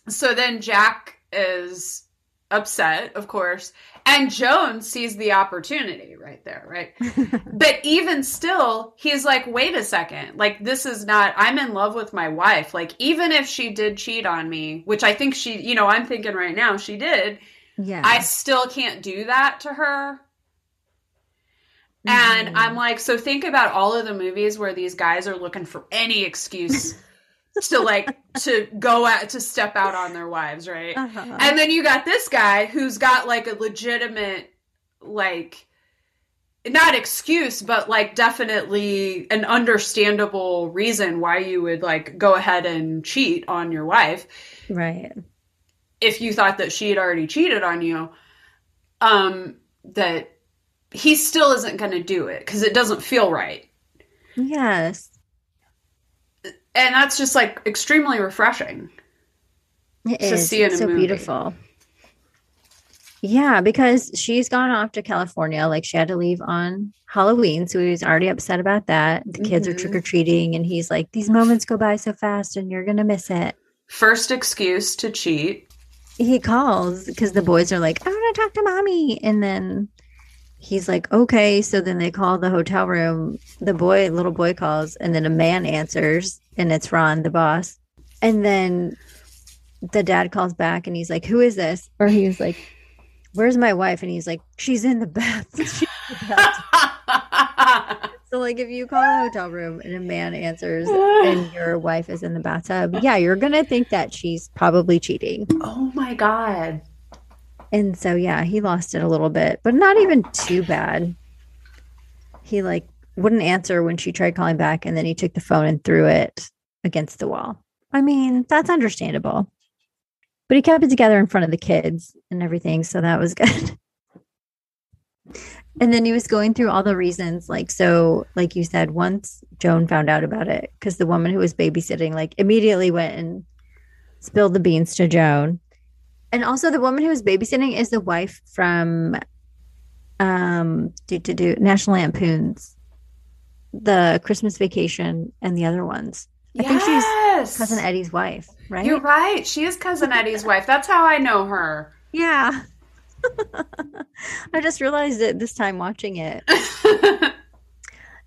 so then jack is upset of course and joan sees the opportunity right there right? But even still he's like wait a second. Like this is not i'm in love with my wife. Like even if she did cheat on me which i think she you know i'm thinking right now she did yeah. i still can't do that to her and Mhm. i'm like so think about all of the movies where these guys are looking for any excuse to like to go out to step out on their wives right Uh-huh. and then you got this guy who's got like a legitimate, like, not excuse, but like definitely an understandable reason why you would like go ahead and cheat on your wife right. if you thought that she had already cheated on you. Um, that he still isn't going to do it because it doesn't feel right. Yes. And that's just like extremely refreshing. It to is. see It's so movie. beautiful. Yeah, because she's gone off to California. Like she had to leave on Halloween. So he was already upset about that. The kids are Mhm. trick or treating. And he's like, these moments go by so fast and you're going to miss it. First excuse to cheat. He calls because the boys are like, I want to talk to mommy. And then he's like, okay. So then they call the hotel room. The boy, little boy calls, and then a man answers, and it's Ron, the boss. And then the dad calls back and he's like, Who is this? Or he's like, Where's my wife? And he's like, She's in the bath. In the bath." so, like, if you call a hotel room and a man answers and your wife is in the bathtub, yeah, you're going to think that she's probably cheating. oh my God. And so, yeah, he lost it a little bit, but not even too bad. He like wouldn't answer when she tried calling back, and then he took the phone and threw it against the wall. I mean, that's understandable. But he kept it together in front of the kids and everything, so that was good. and then he was going through all the reasons like so like you said once joan found out about it because the woman who was babysitting like immediately went and spilled the beans to joan and also the woman who was babysitting is the wife from um do do do national lampoons the christmas vacation and the other ones i think she's cousin eddie's wife right You're right. She is cousin Eddie's wife. That's how I know her. yeah i just realized it this time watching it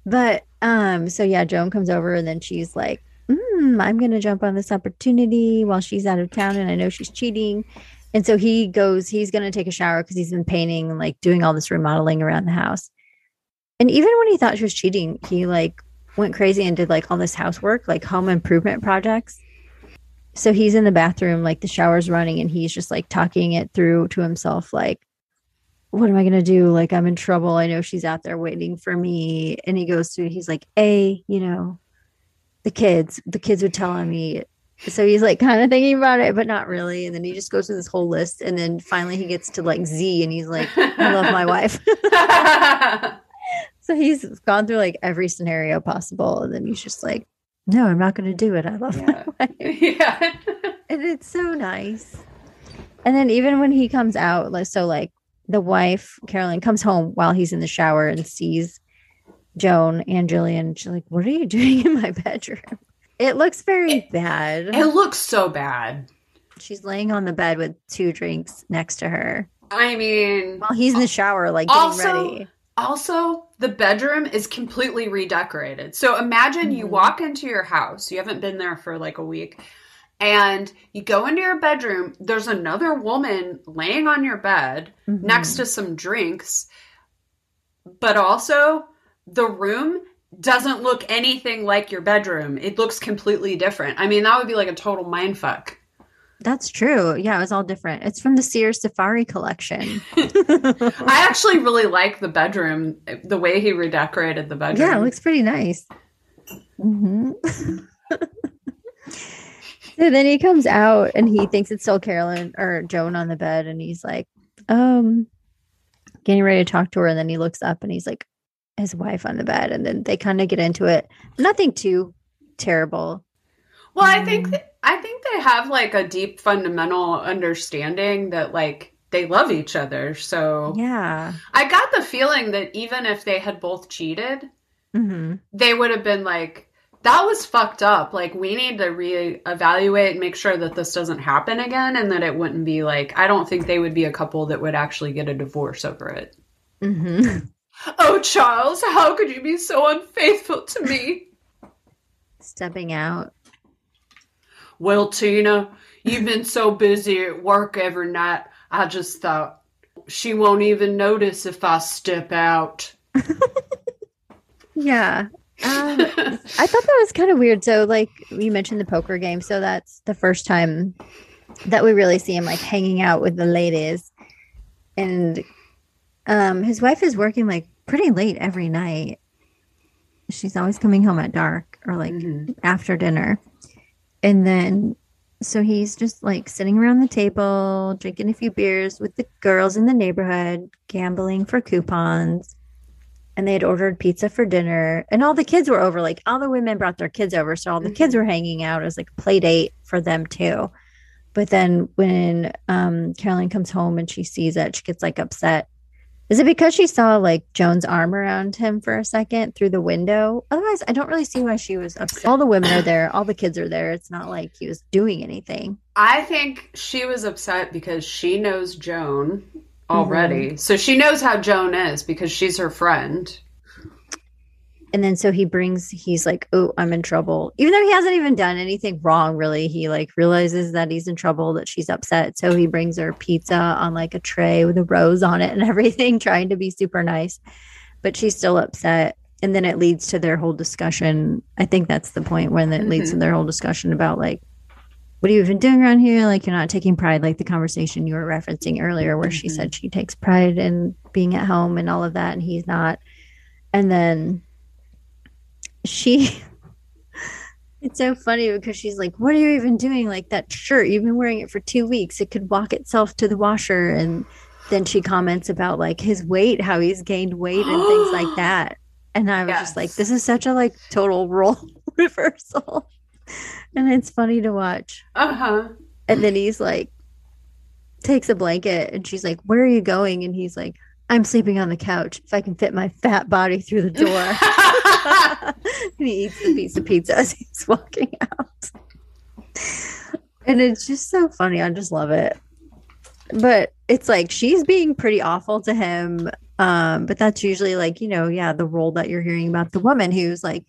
But um, so yeah, Joan comes over and then she's like, mm, I'm gonna jump on this opportunity while she's out of town and I know she's cheating. And so he goes, he's gonna take a shower because he's been painting and like doing all this remodeling around the house. And even when he thought she was cheating, he like went crazy and did like all this housework, like home improvement projects. So he's in the bathroom, like the shower's running, and he's just like talking it through to himself, like, what am I going to do? Like, I'm in trouble. I know she's out there waiting for me. And he goes through, he's like, A, you know, the kids, the kids are telling me. So he's like kind of thinking about it, but not really. And then he just goes through this whole list. And then finally he gets to like Z and he's like, I love my wife. so he's gone through like every scenario possible. And then he's just like, no, I'm not going to do it. I love Yeah. my wife. yeah. And it's so nice. And then even when he comes out, like so like the wife, Carolyn, comes home while he's in the shower and sees Joan and Jillian. She's like, What are you doing in my bedroom? It looks very bad. It looks so bad. She's laying on the bed with two drinks next to her I mean, while he's in the shower, like getting Also- ready. Also, the bedroom is completely redecorated. So imagine you Mhm. walk into your house, you haven't been there for like a week, and you go into your bedroom, there's another woman laying on your bed Mhm. next to some drinks, but also the room doesn't look anything like your bedroom. It looks completely different. I mean, that would be like a total mind fuck. That's true. Yeah, it was all different. It's from the Sears Safari collection. I actually really like the bedroom, the way he redecorated the bedroom. Yeah, it looks pretty nice. hmm so then he comes out and he thinks it's still Carolyn or Joan on the bed, and he's like, um, getting ready to talk to her. And then he looks up and he's like, his wife on the bed. And then they kind of get into it. Nothing too terrible. Well, I think Um, th- I think they have like a deep fundamental understanding that like they love each other. So Yeah. I got the feeling that even if they had both cheated, hmm they would have been like, "That was fucked up. Like we need to reevaluate and make sure that this doesn't happen again, and that it wouldn't be like." I don't think they would be a couple that would actually get a divorce over it. hmm Oh, Charles, how could you be so unfaithful to me? Stepping out. Well, Tina, you've been so busy at work every night. I just thought she won't even notice if I step out. Yeah. Um, I thought that was kind of weird. So, like you mentioned the poker game, so that's the first time that we really see him like hanging out with the ladies, and um, his wife is working like pretty late every night. She's always coming home at dark or like Mhm. after dinner, and then so he's just like sitting around the table, drinking a few beers with the girls in the neighborhood, gambling for coupons. And they had ordered pizza for dinner. And all the kids were over like all the women brought their kids over so all the kids were hanging out. It was like a play date for them too. But then when um carolyn comes home and she sees it she gets like upset is it because she saw like joan's arm around him for a second through the window? Otherwise i don't really see why she was upset. All the women are there. All the kids are there. It's not like he was doing anything. I think she was upset because she knows Joan already. Mm-hmm. So she knows how Joan is because she's her friend. And then so he brings he's like oh i'm in trouble. Even though he hasn't even done anything wrong really he like realizes that he's in trouble that she's upset. So he brings her pizza on like a tray with a rose on it and everything trying to be super nice. But she's still upset. And then it leads to their whole discussion. I think that's the point when it leads to their whole discussion about like what are you even doing around here? Like you're not taking pride. Like the conversation you were referencing earlier where she Mhm. said she takes pride in being at home and all of that and he's not. And then she it's so funny because she's like what are you even doing? Like that shirt you've been wearing it for two weeks. It could walk itself to the washer. And then she comments about like his weight how he's gained weight and things like that. And i was Yes. just like this is such a like total role reversal. And it's funny to watch. Uh-huh. and then he's like takes a blanket and she's like where are you going? And he's like i'm sleeping on the couch. If i can fit my fat body through the door and he eats the piece of pizza as he's walking out. And it's just so funny. I just love it. But it's like she's being pretty awful to him. Um, but that's usually like, you know, yeah, the role that you're hearing about the woman who's like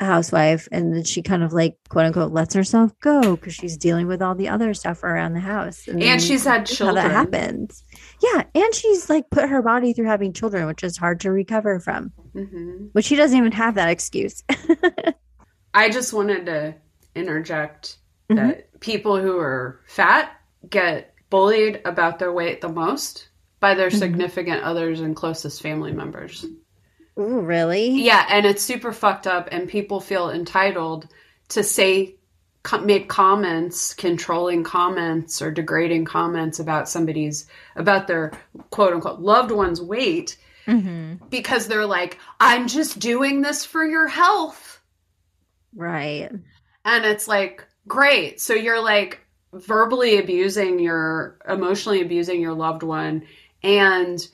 a housewife and then she kind of like quote unquote lets herself go because she's dealing with all the other stuff around the house. then And she's had how children. that happens. Yeah. And she's like put her body through having children, which is hard to recover from. hmm Which she doesn't even have that excuse. I just wanted to interject Mhm. that people who are fat get bullied about their weight the most by their Mhm. significant others and closest family members. Ooh, really? Yeah, and it's super fucked up, and people feel entitled to say, make comments, controlling comments or degrading comments about somebody's, about their quote unquote loved one's weight Mm-hmm. because they're like, I'm just doing this for your health. Right. And it's like, great. So you're like verbally abusing your, emotionally abusing your loved one, and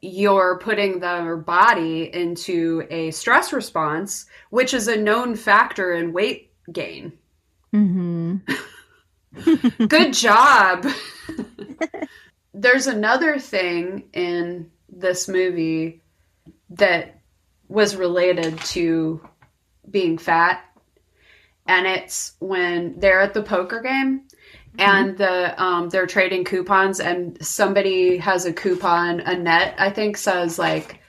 you're putting their body into a stress response, which is a known factor in weight gain. Mm-hmm. Good job. There's another thing in this movie that was related to being fat, and it's when they're at the poker game and the um, they're trading coupons, and somebody has a coupon. Annette, I think, says like,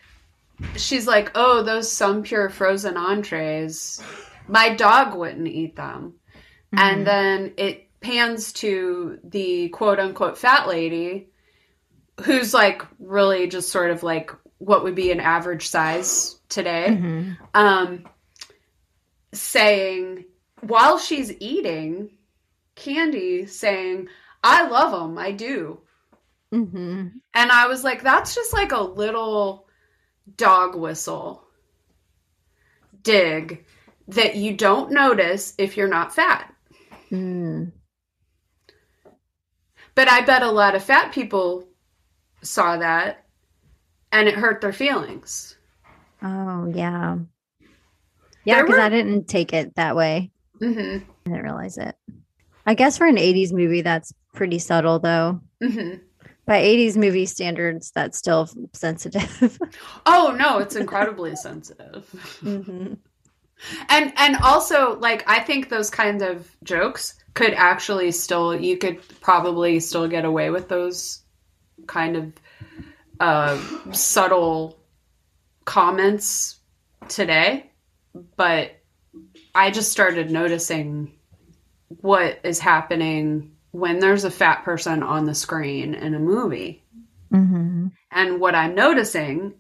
she's like, "Oh, those some pure frozen entrees. My dog wouldn't eat them." And then it pans to the quote unquote fat lady who's like really just sort of like what would be an average size today. Mm-hmm. Um, saying while she's eating candy, saying, I love them, I do. Mm-hmm. And I was like, that's just like a little dog whistle dig that you don't notice if you're not fat. Mm. But I bet a lot of fat people saw that and it hurt their feelings. Oh yeah. Yeah, because were- I didn't take it that way. hmm I didn't realize it. I guess for an 80s movie, that's pretty subtle though. hmm By 80s movie standards, that's still sensitive. Oh no, it's incredibly sensitive. mm-hmm. And and also like I think those kinds of jokes could actually still you could probably still get away with those kind of uh, subtle comments today, but I just started noticing what is happening when there's a fat person on the screen in a movie. Mm-hmm. And what I'm noticing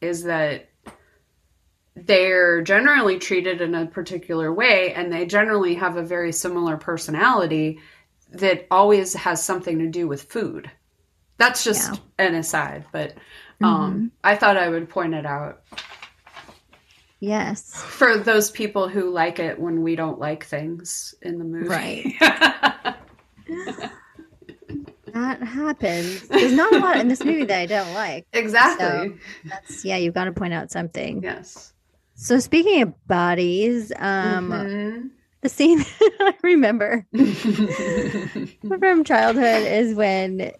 is that they're generally treated in a particular way and they generally have a very similar personality that always has something to do with food. That's just an aside, but um, I thought I would point it out Yes. for those people who like it when we don't like things in the movie. Right. That happens. There's not a lot in this movie that I don't like. exactly. That's yeah, you've got to point out something. Yes. So speaking of bodies, um Mhm. the scene I remember from childhood is when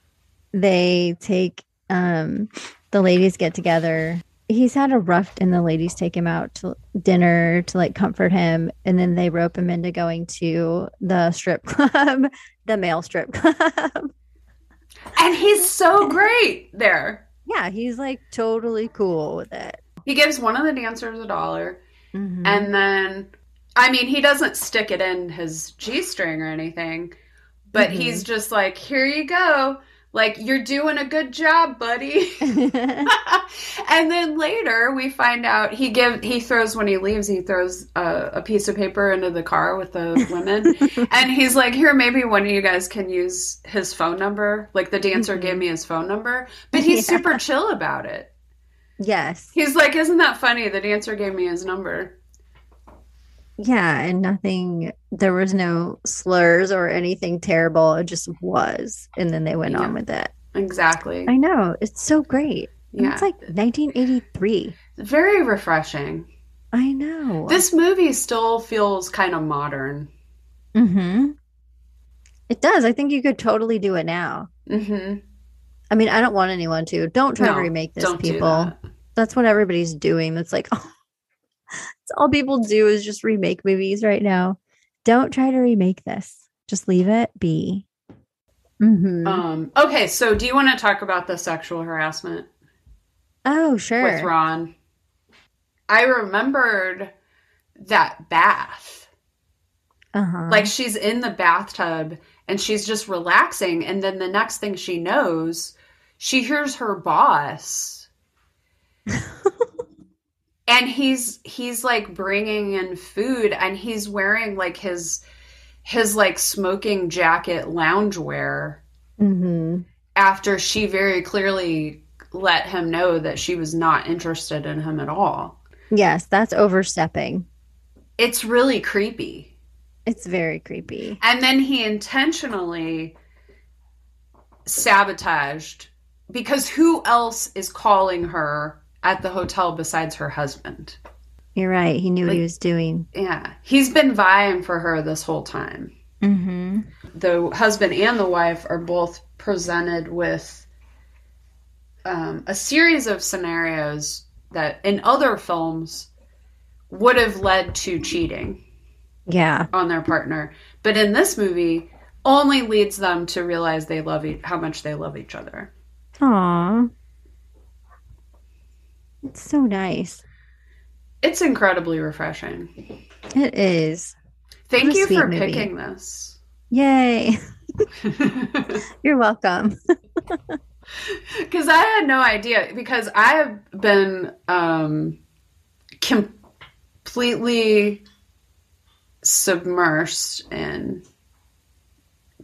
they take um the ladies get together he's had a rough and the ladies take him out to dinner to like comfort him and then they rope him into going to the strip club the male strip club and he's so great there. yeah he's like totally cool with it He gives one of the dancers a dollar, Mhm. and then, I mean, he doesn't stick it in his G string or anything, but Mhm. he's just like, here you go. Like, you're doing a good job, buddy. and then later we find out he give he throws when he leaves he throws a, a piece of paper into the car with the women and he's like here maybe one of you guys can use his phone number like the dancer gave me his phone number but he's Yeah. super chill about it yes. he's like isn't that funny the dancer gave me his number Yeah, and nothing, there was no slurs or anything terrible. It just was. And then they went Yeah. on with it. exactly I know. It's so great. And yeah It's like 1983. very refreshing I know. this movie still feels kind of modern hmm It does. I think you could totally do it now. mm-hmm I mean, I don't want anyone to. Don't try No, to remake this, people. That. That's what everybody's doing. That's like, oh, it's all people do is just remake movies right now. Don't try to remake this. Just leave it be. Mm-hmm. um okay so do you want to talk about the sexual harassment oh, sure. with. Ron. I remembered that bath. Uh-huh. Like she's in the bathtub and she's just relaxing. And then the next thing she knows, she hears her boss. And he's he's like bringing in food and he's wearing like his his like smoking jacket loungewear hmm after she very clearly let him know that she was not interested in him at all. Yes, that's overstepping. It's really creepy. It's very creepy. And then he intentionally sabotaged because who else is calling her at the hotel besides her husband? You're right. He knew what he was doing. Yeah. He's been vying for her this whole time. hmm The husband and the wife are both presented with um, a series of scenarios that in other films would have led to cheating. Yeah. on their partner. But in this movie, only leads them to realize they love e- how much they love each other. Aw. It's so nice. It's incredibly refreshing. It is. Thank you for movie. picking this. Yay. You're welcome. Because I had no idea. Because I have been um, completely submersed in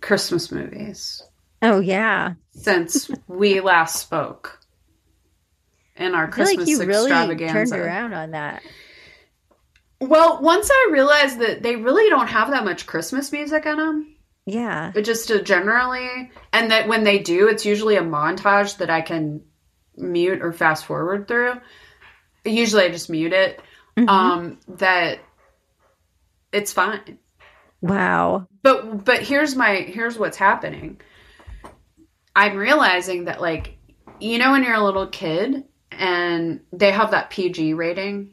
Christmas movies Oh, yeah. since we last spoke in our I feel like Christmas you really extravaganza. turned around on that. Well, once I realized that they really don't have that much Christmas music in them, Yeah. but just uh, generally, and that when they do, it's usually a montage that I can mute or fast forward through. Usually, I just mute it. Mhm. Um, that it's fine. wow. But but here's my here's what's happening. I'm realizing that like you know when you're a little kid and they have that PG rating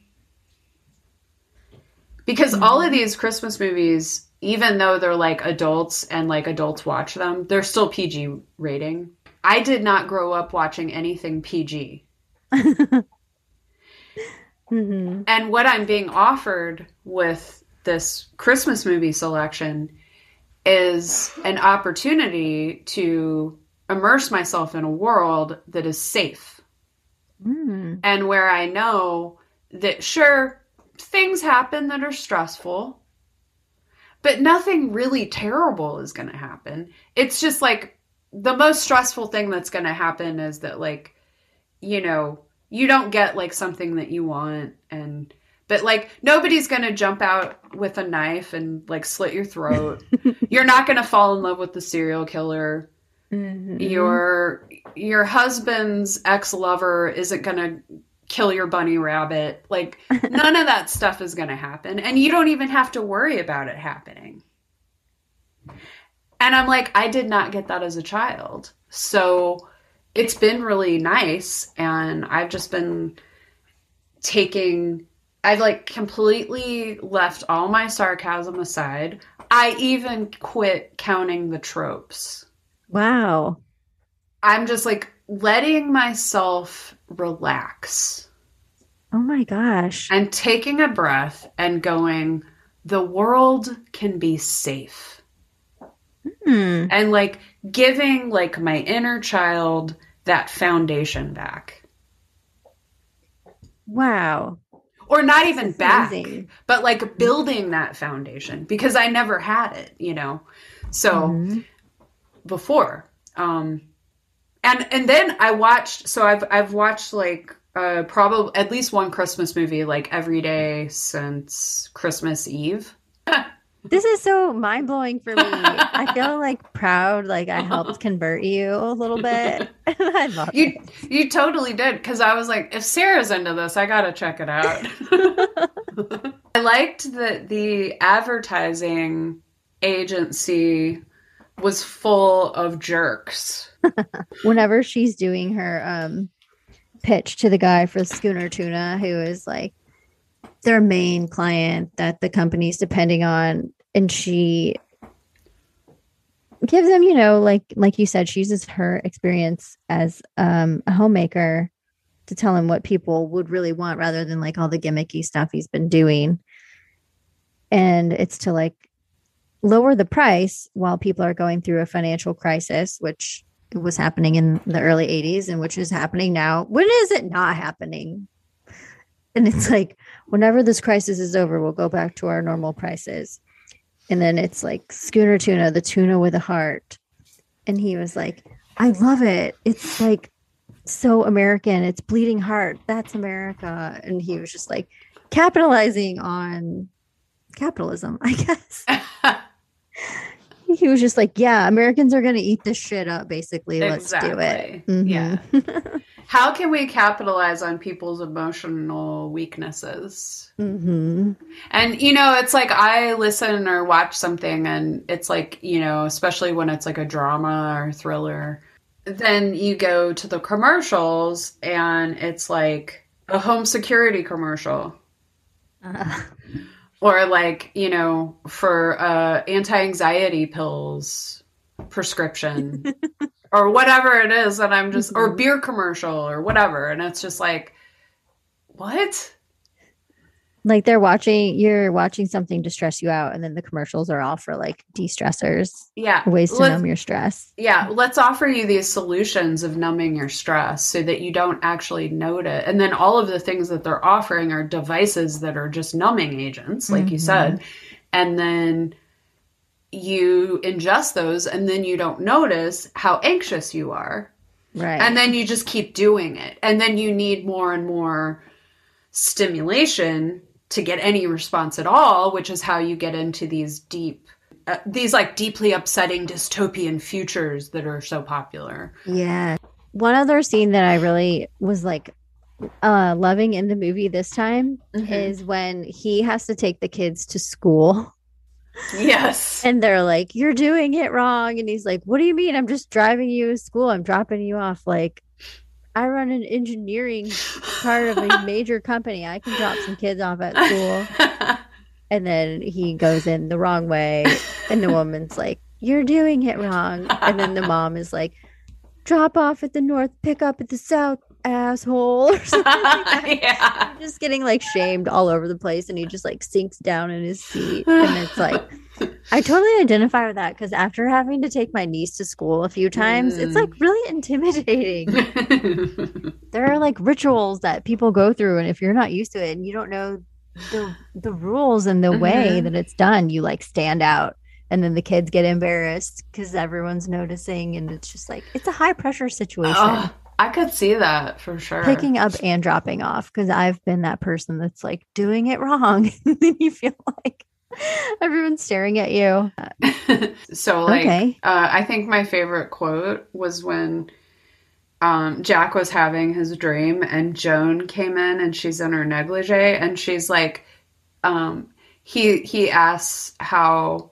because all of these Christmas movies even though they're like adults and like adults watch them, they're still PG rating. I did not grow up watching anything PG. hmm And what I'm being offered with this Christmas movie selection is an opportunity to immerse myself in a world that is safe Mm. and where I know that, sure, things happen that are stressful, but nothing really terrible is going to happen. It's just like the most stressful thing that's going to happen is that, like, you know, you don't get like something that you want and but like nobody's going to jump out with a knife and like slit your throat. You're not going to fall in love with the serial killer. Mhm. Your your husband's ex-lover isn't going to kill your bunny rabbit. Like none of that stuff is going to happen and you don't even have to worry about it happening. And I'm like I did not get that as a child. So it's been really nice and I've just been taking I've like completely left all my sarcasm aside. I even quit counting the tropes. Wow. I'm just like letting myself relax Oh my gosh. and taking a breath and going, the world can be safe. Hmm. And like giving like my inner child that foundation back. Wow. Or not even That's back, but like building that foundation because I never had it, you know. So Mhm. before um and and then i watched so i've i've watched like uh probably at least one christmas movie like every day since christmas eve This is so mind blowing for me. I feel like proud, like I helped convert you a little bit. I love you it. you totally did because i was like if sara's into this i gotta check it out i liked that the advertising agency was full of jerks Whenever she's doing her um pitch to the guy for Schooner Tuna, who is like their main client that the company's depending on, and she gives them, you know, like like you said, she uses her experience as um, a homemaker to tell him what people would really want rather than like all the gimmicky stuff he's been doing. And it's to like lower the price while people are going through a financial crisis, which was happening in the early 80s and which is happening now. When is it not happening? And it's like, whenever this crisis is over, we'll go back to our normal prices. And then it's like schooner tuna, the tuna with a heart. And he was like, I love it. It's like so American. It's bleeding heart. That's America. And he was just like capitalizing on capitalism, I guess. he was just like, Yeah, Americans are going to eat this shit up, basically. Let's do it. Exactly. Yeah. How can we capitalize on people's emotional weaknesses? hmm And you know, it's like I listen or watch something and it's like, you know, especially when it's like a drama or thriller, then you go to the commercials and it's like a home security commercial Uh, or like, you know, for uh anti-anxiety pills prescription or whatever it is and I'm just or Mhm. beer commercial or whatever and it's just like what? Like they're watching, you're watching something to stress you out, and then the commercials are all for like de stressors, Yeah. ways to Let's- numb your stress. Yeah, let's offer you these solutions of numbing your stress so that you don't actually note it. And then all of the things that they're offering are devices that are just numbing agents, like you Mhm. said. And then you ingest those and then you don't notice how anxious you are. Right. And then you just keep doing it. And then you need more and more stimulation to get any response at all, which is how you get into these deep, uh, these like deeply upsetting dystopian futures that are so popular. Yeah. One other scene that I really was like uh loving in the movie this time Mhm. is when he has to take the kids to school Yes. and they're like, You're doing it wrong. And he's like, What do you mean? I'm just driving you to school. I'm dropping you off. Like, I run an engineering part of a major company. I can drop some kids off at school. And then he goes in the wrong way. And the woman's like, You're doing it wrong. And then the mom is like, Drop off at the north, pick up at the south, asshole. Or something like that. yeah. Just getting like shamed all over the place. And he just like sinks down in his seat. And it's like, I totally identify with that because after having to take my niece to school a few times, it's Mm. like really intimidating. there are like rituals that people go through. And if you're not used to it and you don't know the the rules and the way Mhm. that it's done, you like stand out. And then the kids get embarrassed because everyone's noticing, and it's just like it's a high pressure situation. Oh, I could see that for sure. Picking up and dropping off because I've been that person that's like doing it wrong. and then you feel like everyone's staring at you. so like Okay. uh, I think my favorite quote was when um, Jack was having his dream and Joan came in and she's in her negligee and she's like um, he he asks how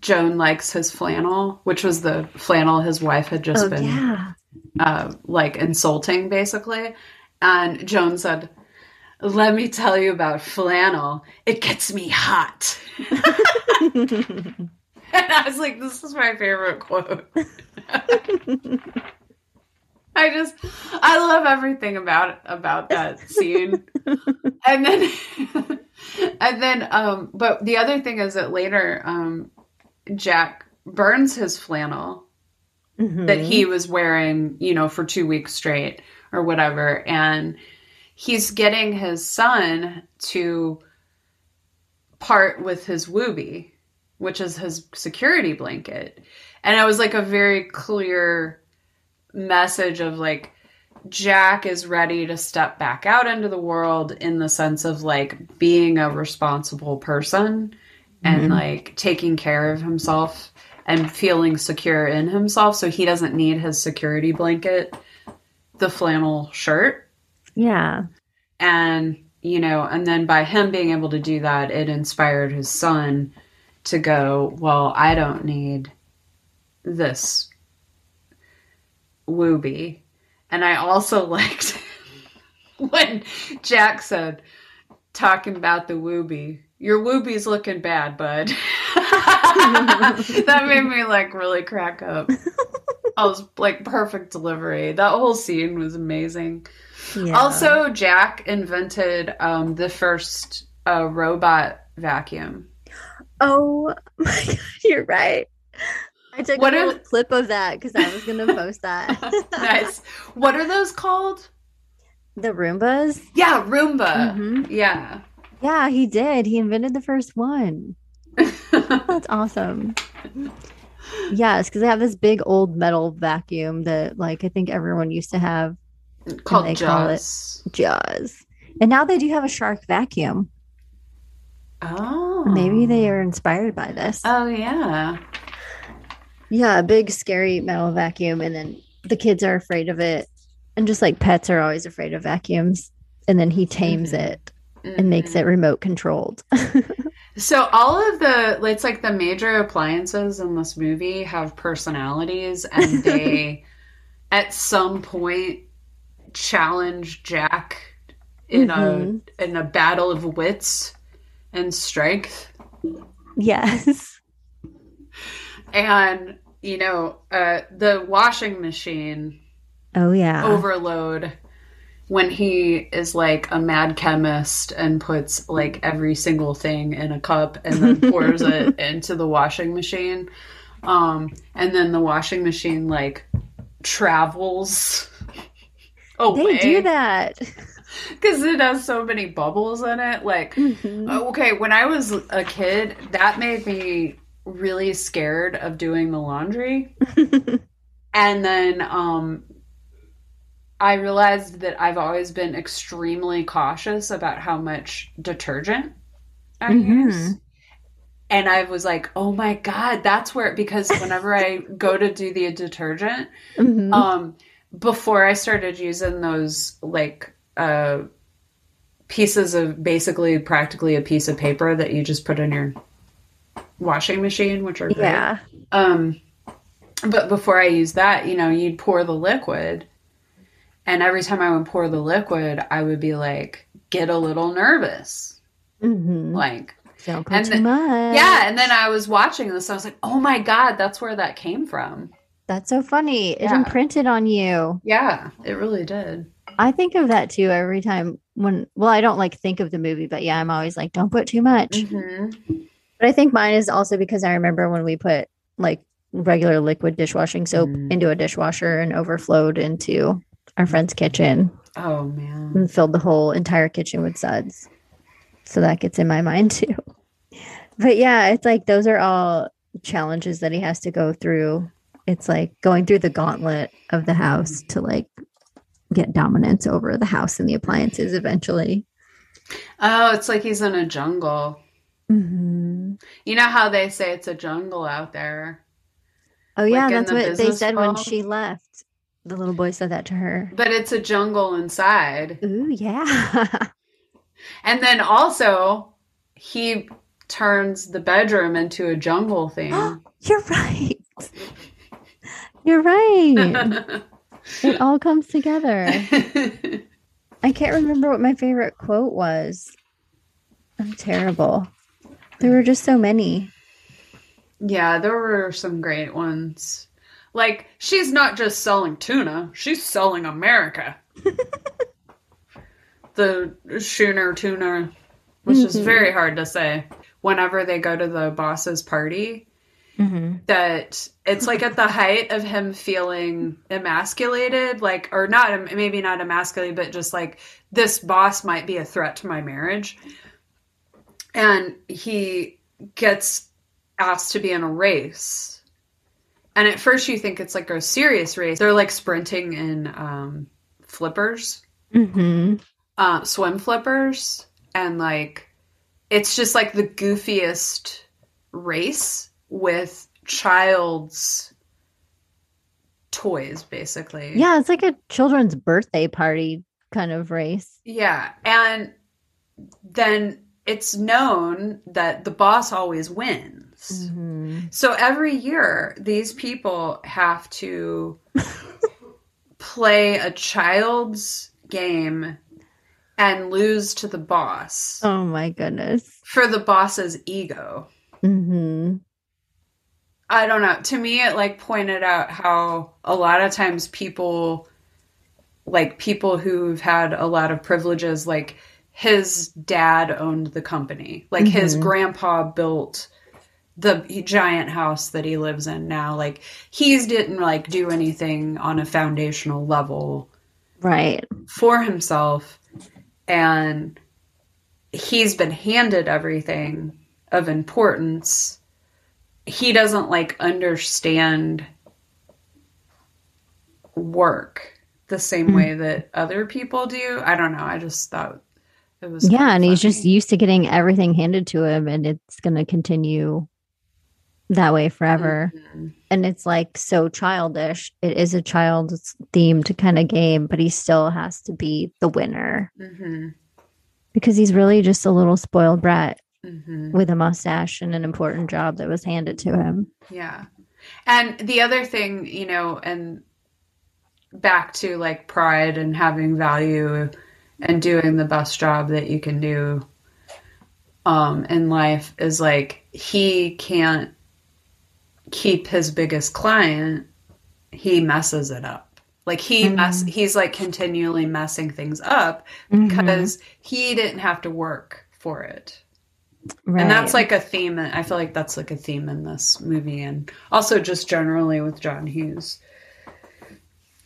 Joan likes his flannel, which was the flannel his wife had just Oh, been yeah. uh, like insulting basically. And Joan said, Let me tell you about flannel. It gets me hot. And I was like, this is my favorite quote. I just I love everything about about that scene. and then and then um but the other thing is that later um Jack burns his flannel Mhm. that he was wearing, you know, for two weeks straight or whatever. And he's getting his son to part with his Wooby, which is his security blanket. And it was like a very clear message of like, Jack is ready to step back out into the world in the sense of like being a responsible person and mm-hmm. like taking care of himself and feeling secure in himself so he doesn't need his security blanket the flannel shirt yeah. and you know and then by him being able to do that it inspired his son to go well i don't need this wooby. And i also liked when jack said talking about the wooby your wooby's looking bad bud. That made me like really crack up. I was like perfect delivery. That whole scene was amazing Yeah. also, Jack invented um, the first uh, robot vacuum. oh my god, you're right. I took What a are clip of that because I was gonna post that. nice. What are those called? the Roombas. Yeah, Roomba. Mhm. Yeah. Yeah, he did. He invented the first one. That's awesome. Yes, because they have this big old metal vacuum that, like, I think everyone used to have called they call it- Jaws. Jaws. And now they do have a shark vacuum. Oh. Maybe they are inspired by this. Oh yeah. Yeah, a big scary metal vacuum, and then the kids are afraid of it. And just like pets are always afraid of vacuums. And then he tames Mhm. it and makes Mhm. it remote controlled. So all of the it's like the major appliances in this movie have personalities and they at some point challenge Jack in Mhm. a in a battle of wits and strength. yes. And you know, uh the washing machine Oh, yeah. overload when he is like a mad chemist and puts like every single thing in a cup and then pours it into the washing machine um and then the washing machine like travels away They do that. because it has so many bubbles in it like Mhm. okay when i was a kid that made me really scared of doing the laundry and then um I realized that I've always been extremely cautious about how much detergent I Mhm. use. And I was like, oh my God, that's where, because whenever I go to do the detergent, Mhm. um, before I started using those like uh, pieces of basically practically a piece of paper that you just put in your washing machine, which are great. yeah. Um, but before I use that, you know, you'd pour the liquid, and every time I would pour the liquid, I would be like, get a little nervous, Mm-hmm. like, Don't put and too much. yeah. And then I was watching this, I was like, oh my god, that's where that came from. That's so funny. It Yeah. imprinted on you. Yeah, it really did. I think of that too every time when, well, I don't like think of the movie, but yeah, I'm always like, don't put too much. hmm But I think mine is also because I remember when we put like regular liquid dishwashing soap Mm. into a dishwasher and overflowed into our friend's kitchen Oh man. and filled the whole entire kitchen with suds. So that gets in my mind too. But yeah, it's like those are all challenges that he has to go through. It's like going through the gauntlet of the house to like get dominance over the house and the appliances eventually. Oh, it's like he's in a jungle. Mm-hmm. You know how they say it's a jungle out there, Oh yeah, Like that's the what they said when she left. The little boy said that to her. but it's a jungle inside. Ooh, yeah. And then also, he turns the bedroom into a jungle thing. You're right. You're right. it all comes together. I can't remember what my favorite quote was. I'm terrible. There were just so many. yeah, there were some great ones. Like, she's not just selling tuna, she's selling America. the schooner tuna, which is Mhm. very hard to say. Whenever they go to the boss's party, Mhm. that it's like at the height of him feeling emasculated, like, or not, maybe not emasculated, but just like this boss might be a threat to my marriage. And he gets asked to be in a race. And at first, you think it's like a serious race. They're like sprinting in um, flippers, Mhm. uh, swim flippers. And like, it's just like the goofiest race with child's toys, basically. Yeah, it's like a children's birthday party kind of race. Yeah. And then it's known that the boss always wins. Mhm. So every year, these people have to play a child's game and lose to the boss Oh my goodness. for the boss's ego. hmm I don't know. To me, it like pointed out how a lot of times people, like people who've had a lot of privileges, like his dad owned the company, like his Mhm. grandpa built the giant house that he lives in now. Like he's didn't like do anything on a foundational level Right. for himself, and he's been handed everything of importance he doesn't like understand work the same Mm. way that other people do. I don't know. I just thought it was Yeah, and he's just used to getting everything handed to him, and it's going to continue that way forever. Mhm. And it's like so childish. It is a child's themed kind of game, but he still has to be the winner Mhm. because he's really just a little spoiled brat Mhm. with a mustache and an important job that was handed to him. Yeah. And the other thing, you know, and back to like pride and having value and doing the best job that you can do um in life is like he can't keep his biggest client, he messes it up. Like he mess he's like continually messing things up Mhm. because he didn't have to work for it. Right. And that's like a theme. I feel like that's like a theme in this movie, and also just generally with John Hughes.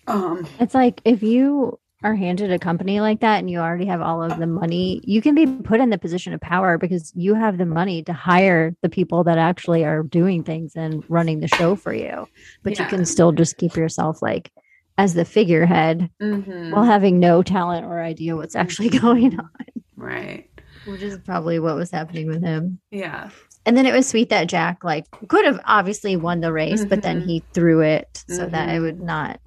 Um, It's like if you are handed a company like that and you already have all of the money, you can be put in the position of power because you have the money to hire the people that actually are doing things and running the show for you. But you can still just keep yourself like as the figurehead mhm, while having no talent or idea what's actually going on, right? Which is probably what was happening with him. Yeah, And then it was sweet that Jack like could have obviously won the race, but then Mhm. he threw it so that Mhm. it would not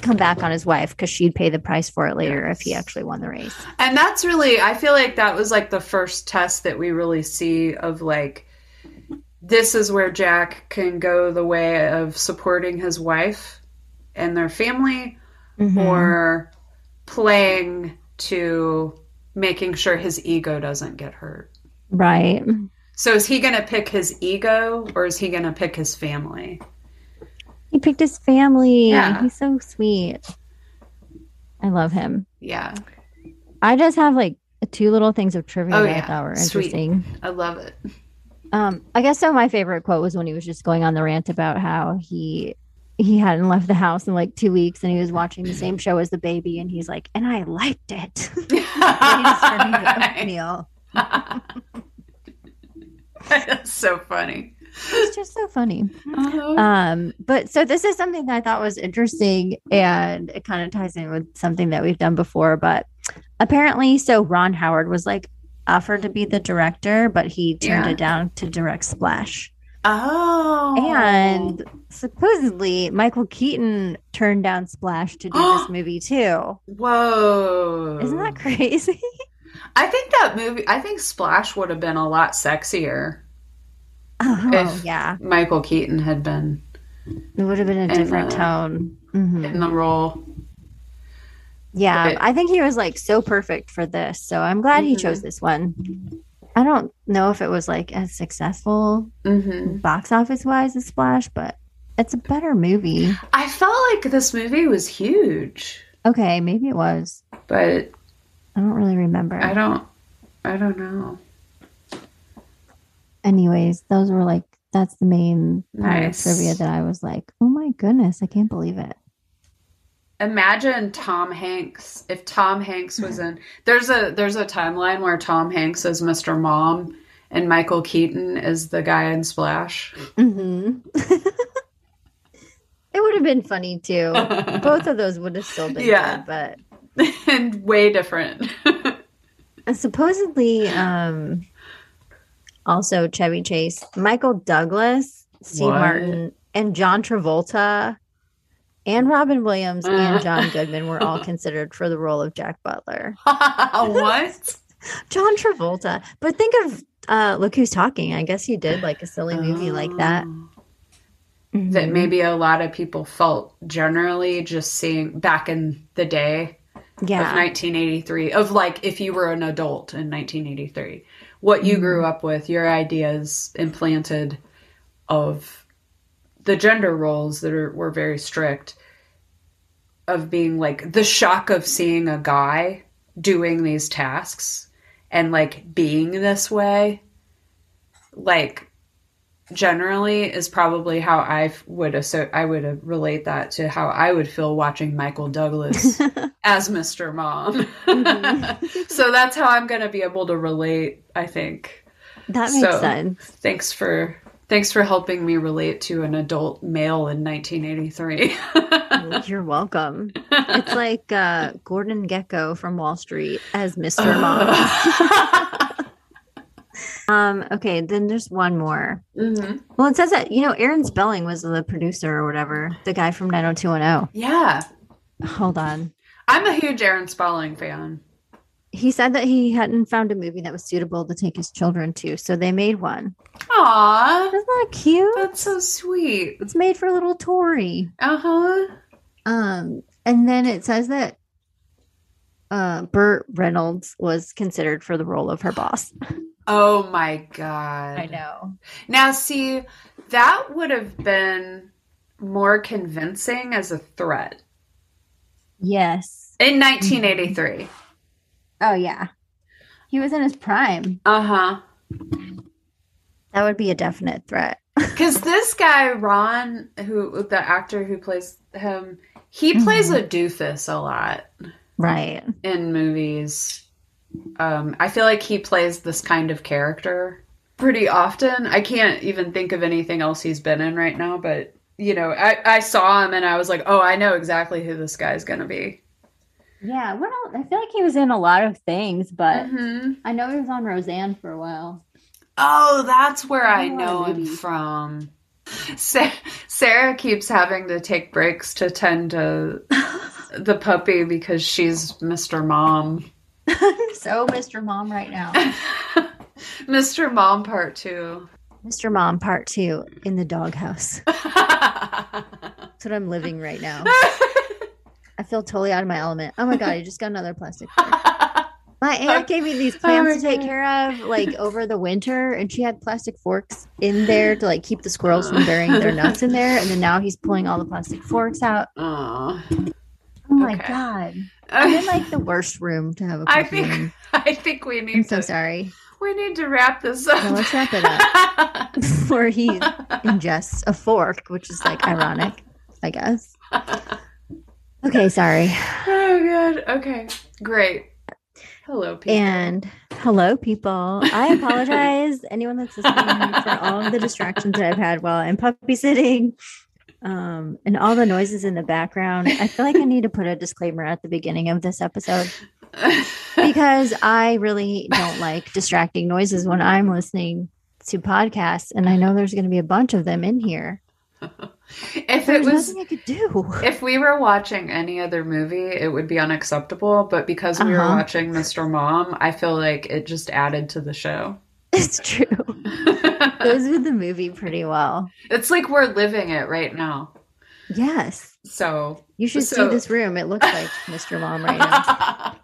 come back on his wife because she'd pay the price for it later if he actually won the race. and that's really. I feel like that was like the first test that we really see of like. This is where Jack can go the way of supporting his wife and their family, Mm-hmm. or playing to making sure his ego doesn't get hurt. right. So is he going to pick his ego or is he going to pick his family? He picked his family. Yeah. He's so sweet. I love him. Yeah, I just have like two little things of trivia Oh, that I yeah. thought were Sweet. interesting. I love it. Um, I guess so. My favorite quote was when he was just going on the rant about how he he hadn't left the house in like two weeks and he was watching the same show as the baby and he's like, and I liked it. Oatmeal. That's so funny. It's just so funny. Um, but so this is something that I thought was interesting and it kind of ties in with something that we've done before. But apparently, so Ron Howard was like offered to be the director, but he turned Yeah. it down to direct Splash. Oh. And supposedly Michael Keaton turned down Splash to do this movie too. whoa. Isn't that crazy? I think that movie, I think Splash would have been a lot sexier oh, If- yeah. Michael Keaton had been It would have been a different uh, tone. Mhm. in the role. Yeah, I think he was like so perfect for this. So I'm glad he Mhm. chose this one. I don't know if it was like as successful hmm box office wise as Splash, but it's a better movie. I felt like this movie was huge, Okay, maybe it was. but I don't really remember. I don't, I don't know. Anyways, those were like that's the main part Nice. of trivia that I was like, oh my goodness, I can't believe it. Imagine Tom Hanks if Tom Hanks was in there's a there's a timeline where Tom Hanks is Mr. Mom and Michael Keaton is the guy in Splash. hmm it would have been funny too. Both of those would have still been Yeah. good, but and way different. And supposedly, um, also Chevy Chase, Michael Douglas, Steve What? Martin, and John Travolta, and Robin Williams and John Goodman were all considered for the role of Jack Butler. what? John Travolta, but think of uh, Look Who's Talking. I guess he did like a silly movie like that. That Mhm. maybe a lot of people felt generally just seeing back in the day of yeah, 1983 of like if you were an adult in 1983 what you grew up with your ideas implanted of the gender roles that are, were very strict of being like the shock of seeing a guy doing these tasks and like being this way like generally is probably how I would asso- I would relate that to how I would feel watching Michael Douglas as Mr. Mom. Mhm. so that's how I'm going to be able to relate, I think. that makes So- sense. Thanks for thanks for helping me relate to an adult male in 1983. You're welcome. It's like uh, Gordon Gekko from Wall Street as Mr. Mom. Um, okay, then there's one more. Mhm. Well, it says that, you know, Aaron Spelling was the producer or whatever, the guy from 90210. Yeah. Hold on. I'm a huge Aaron Spelling fan. He said that he hadn't found a movie that was suitable to take his children to, so they made one. Aw. Isn't that cute? That's so sweet. It's made for little Tori. Uh-huh. Um, and then it says that uh, Burt Reynolds was considered for the role of her boss. Oh my god. I know. Now, see, that would have been more convincing as a threat Yes. in 1983. Oh yeah. He was in his prime. Uh huh. That would be a definite threat. Because this guy, Ron, who the actor who plays him, he plays a doofus a lot Right. in movies. Um, I feel like he plays this kind of character pretty often. I can't even think of anything else he's been in right now, but you know, I, I saw him and I was like, oh, I know exactly who this guy's gonna be. Yeah. Else? I feel like he was in a lot of things, but Mhm. I know he was on Roseanne for a while. Oh, that's where I Oh, know him from. Sa- Sara keeps having to take breaks to tend to the puppy because she's Mr. Mom. So Mr. Mom right now. Mr. Mom Part 2. Mr. Mom Part Two in the doghouse. That's what I'm living right now. I feel totally out of my element. Oh my god, I just got another plastic fork. My aunt gave me these plants my to take God. care of like over the winter, and she had plastic forks in there to like keep the squirrels from burying their nuts in there. And then now he's pulling all the plastic forks out. Aw. Oh my Okay. god, I'm in like the worst room to have a I think in. I think we need I'm so to sorry. we need to wrap this up. No, let's wrap it up before he ingests a fork, which is like ironic, I guess. Okay, sorry. oh god. Okay. Great. Hello, people. And hello, people. I apologize, anyone that's listening, for all of the distractions that I've had while I'm puppy sitting um, and all the noises in the background. I feel like I need to put a disclaimer at the beginning of this episode because I really don't like distracting noises when I'm listening to podcasts. And I know there's going to be a bunch of them in here. if it was nothing I could do. If we were watching any other movie, it would be unacceptable. But because we were Uh-huh. watching Mr. Mom, I feel like it just added to the show. It's true. Goes with the movie pretty well. it's like we're living it right now. Yes. So, You should So- see this room. It looks like Mr. Mom right now.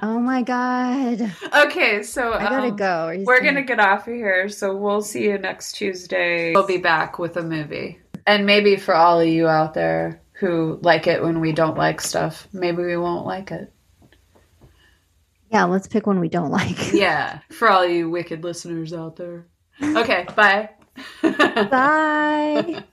Oh my god. okay, so I gotta um, go. We're still- gonna get off of here, so we'll see you next Tuesday. We'll be back with a movie, and maybe for all of you out there who like it when we don't like stuff, maybe we won't like it. Yeah, let's pick one we don't like. Yeah, for all you wicked listeners out there. Okay, bye. Bye.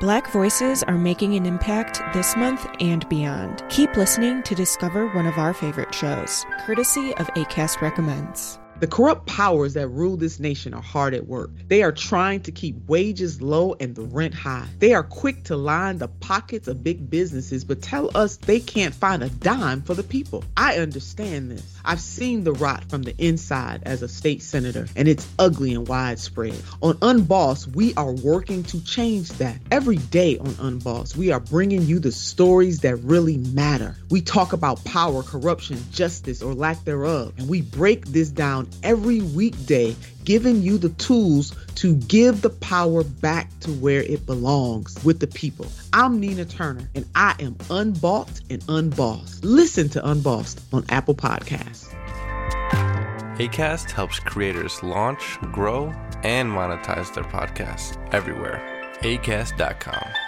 Black voices are making an impact this month and beyond. Keep listening to discover one of our favorite shows, courtesy of ACAST Recommends. The corrupt powers that rule this nation are hard at work. They are trying to keep wages low and the rent high. They are quick to line the pockets of big businesses, but tell us they can't find a dime for the people. I understand this. I've seen the rot from the inside as a state senator, and it's ugly and widespread. On Unboss, we are working to change that. Every day on Unboss, we are bringing you the stories that really matter. We talk about power, corruption, justice, or lack thereof, and we break this down every weekday, giving you the tools to give the power back to where it belongs with the people. I'm Nina Turner, and I am unbought and unbossed. Listen to Unbossed on Apple Podcasts. ACAST helps creators launch, grow, and monetize their podcasts everywhere. ACAST.com.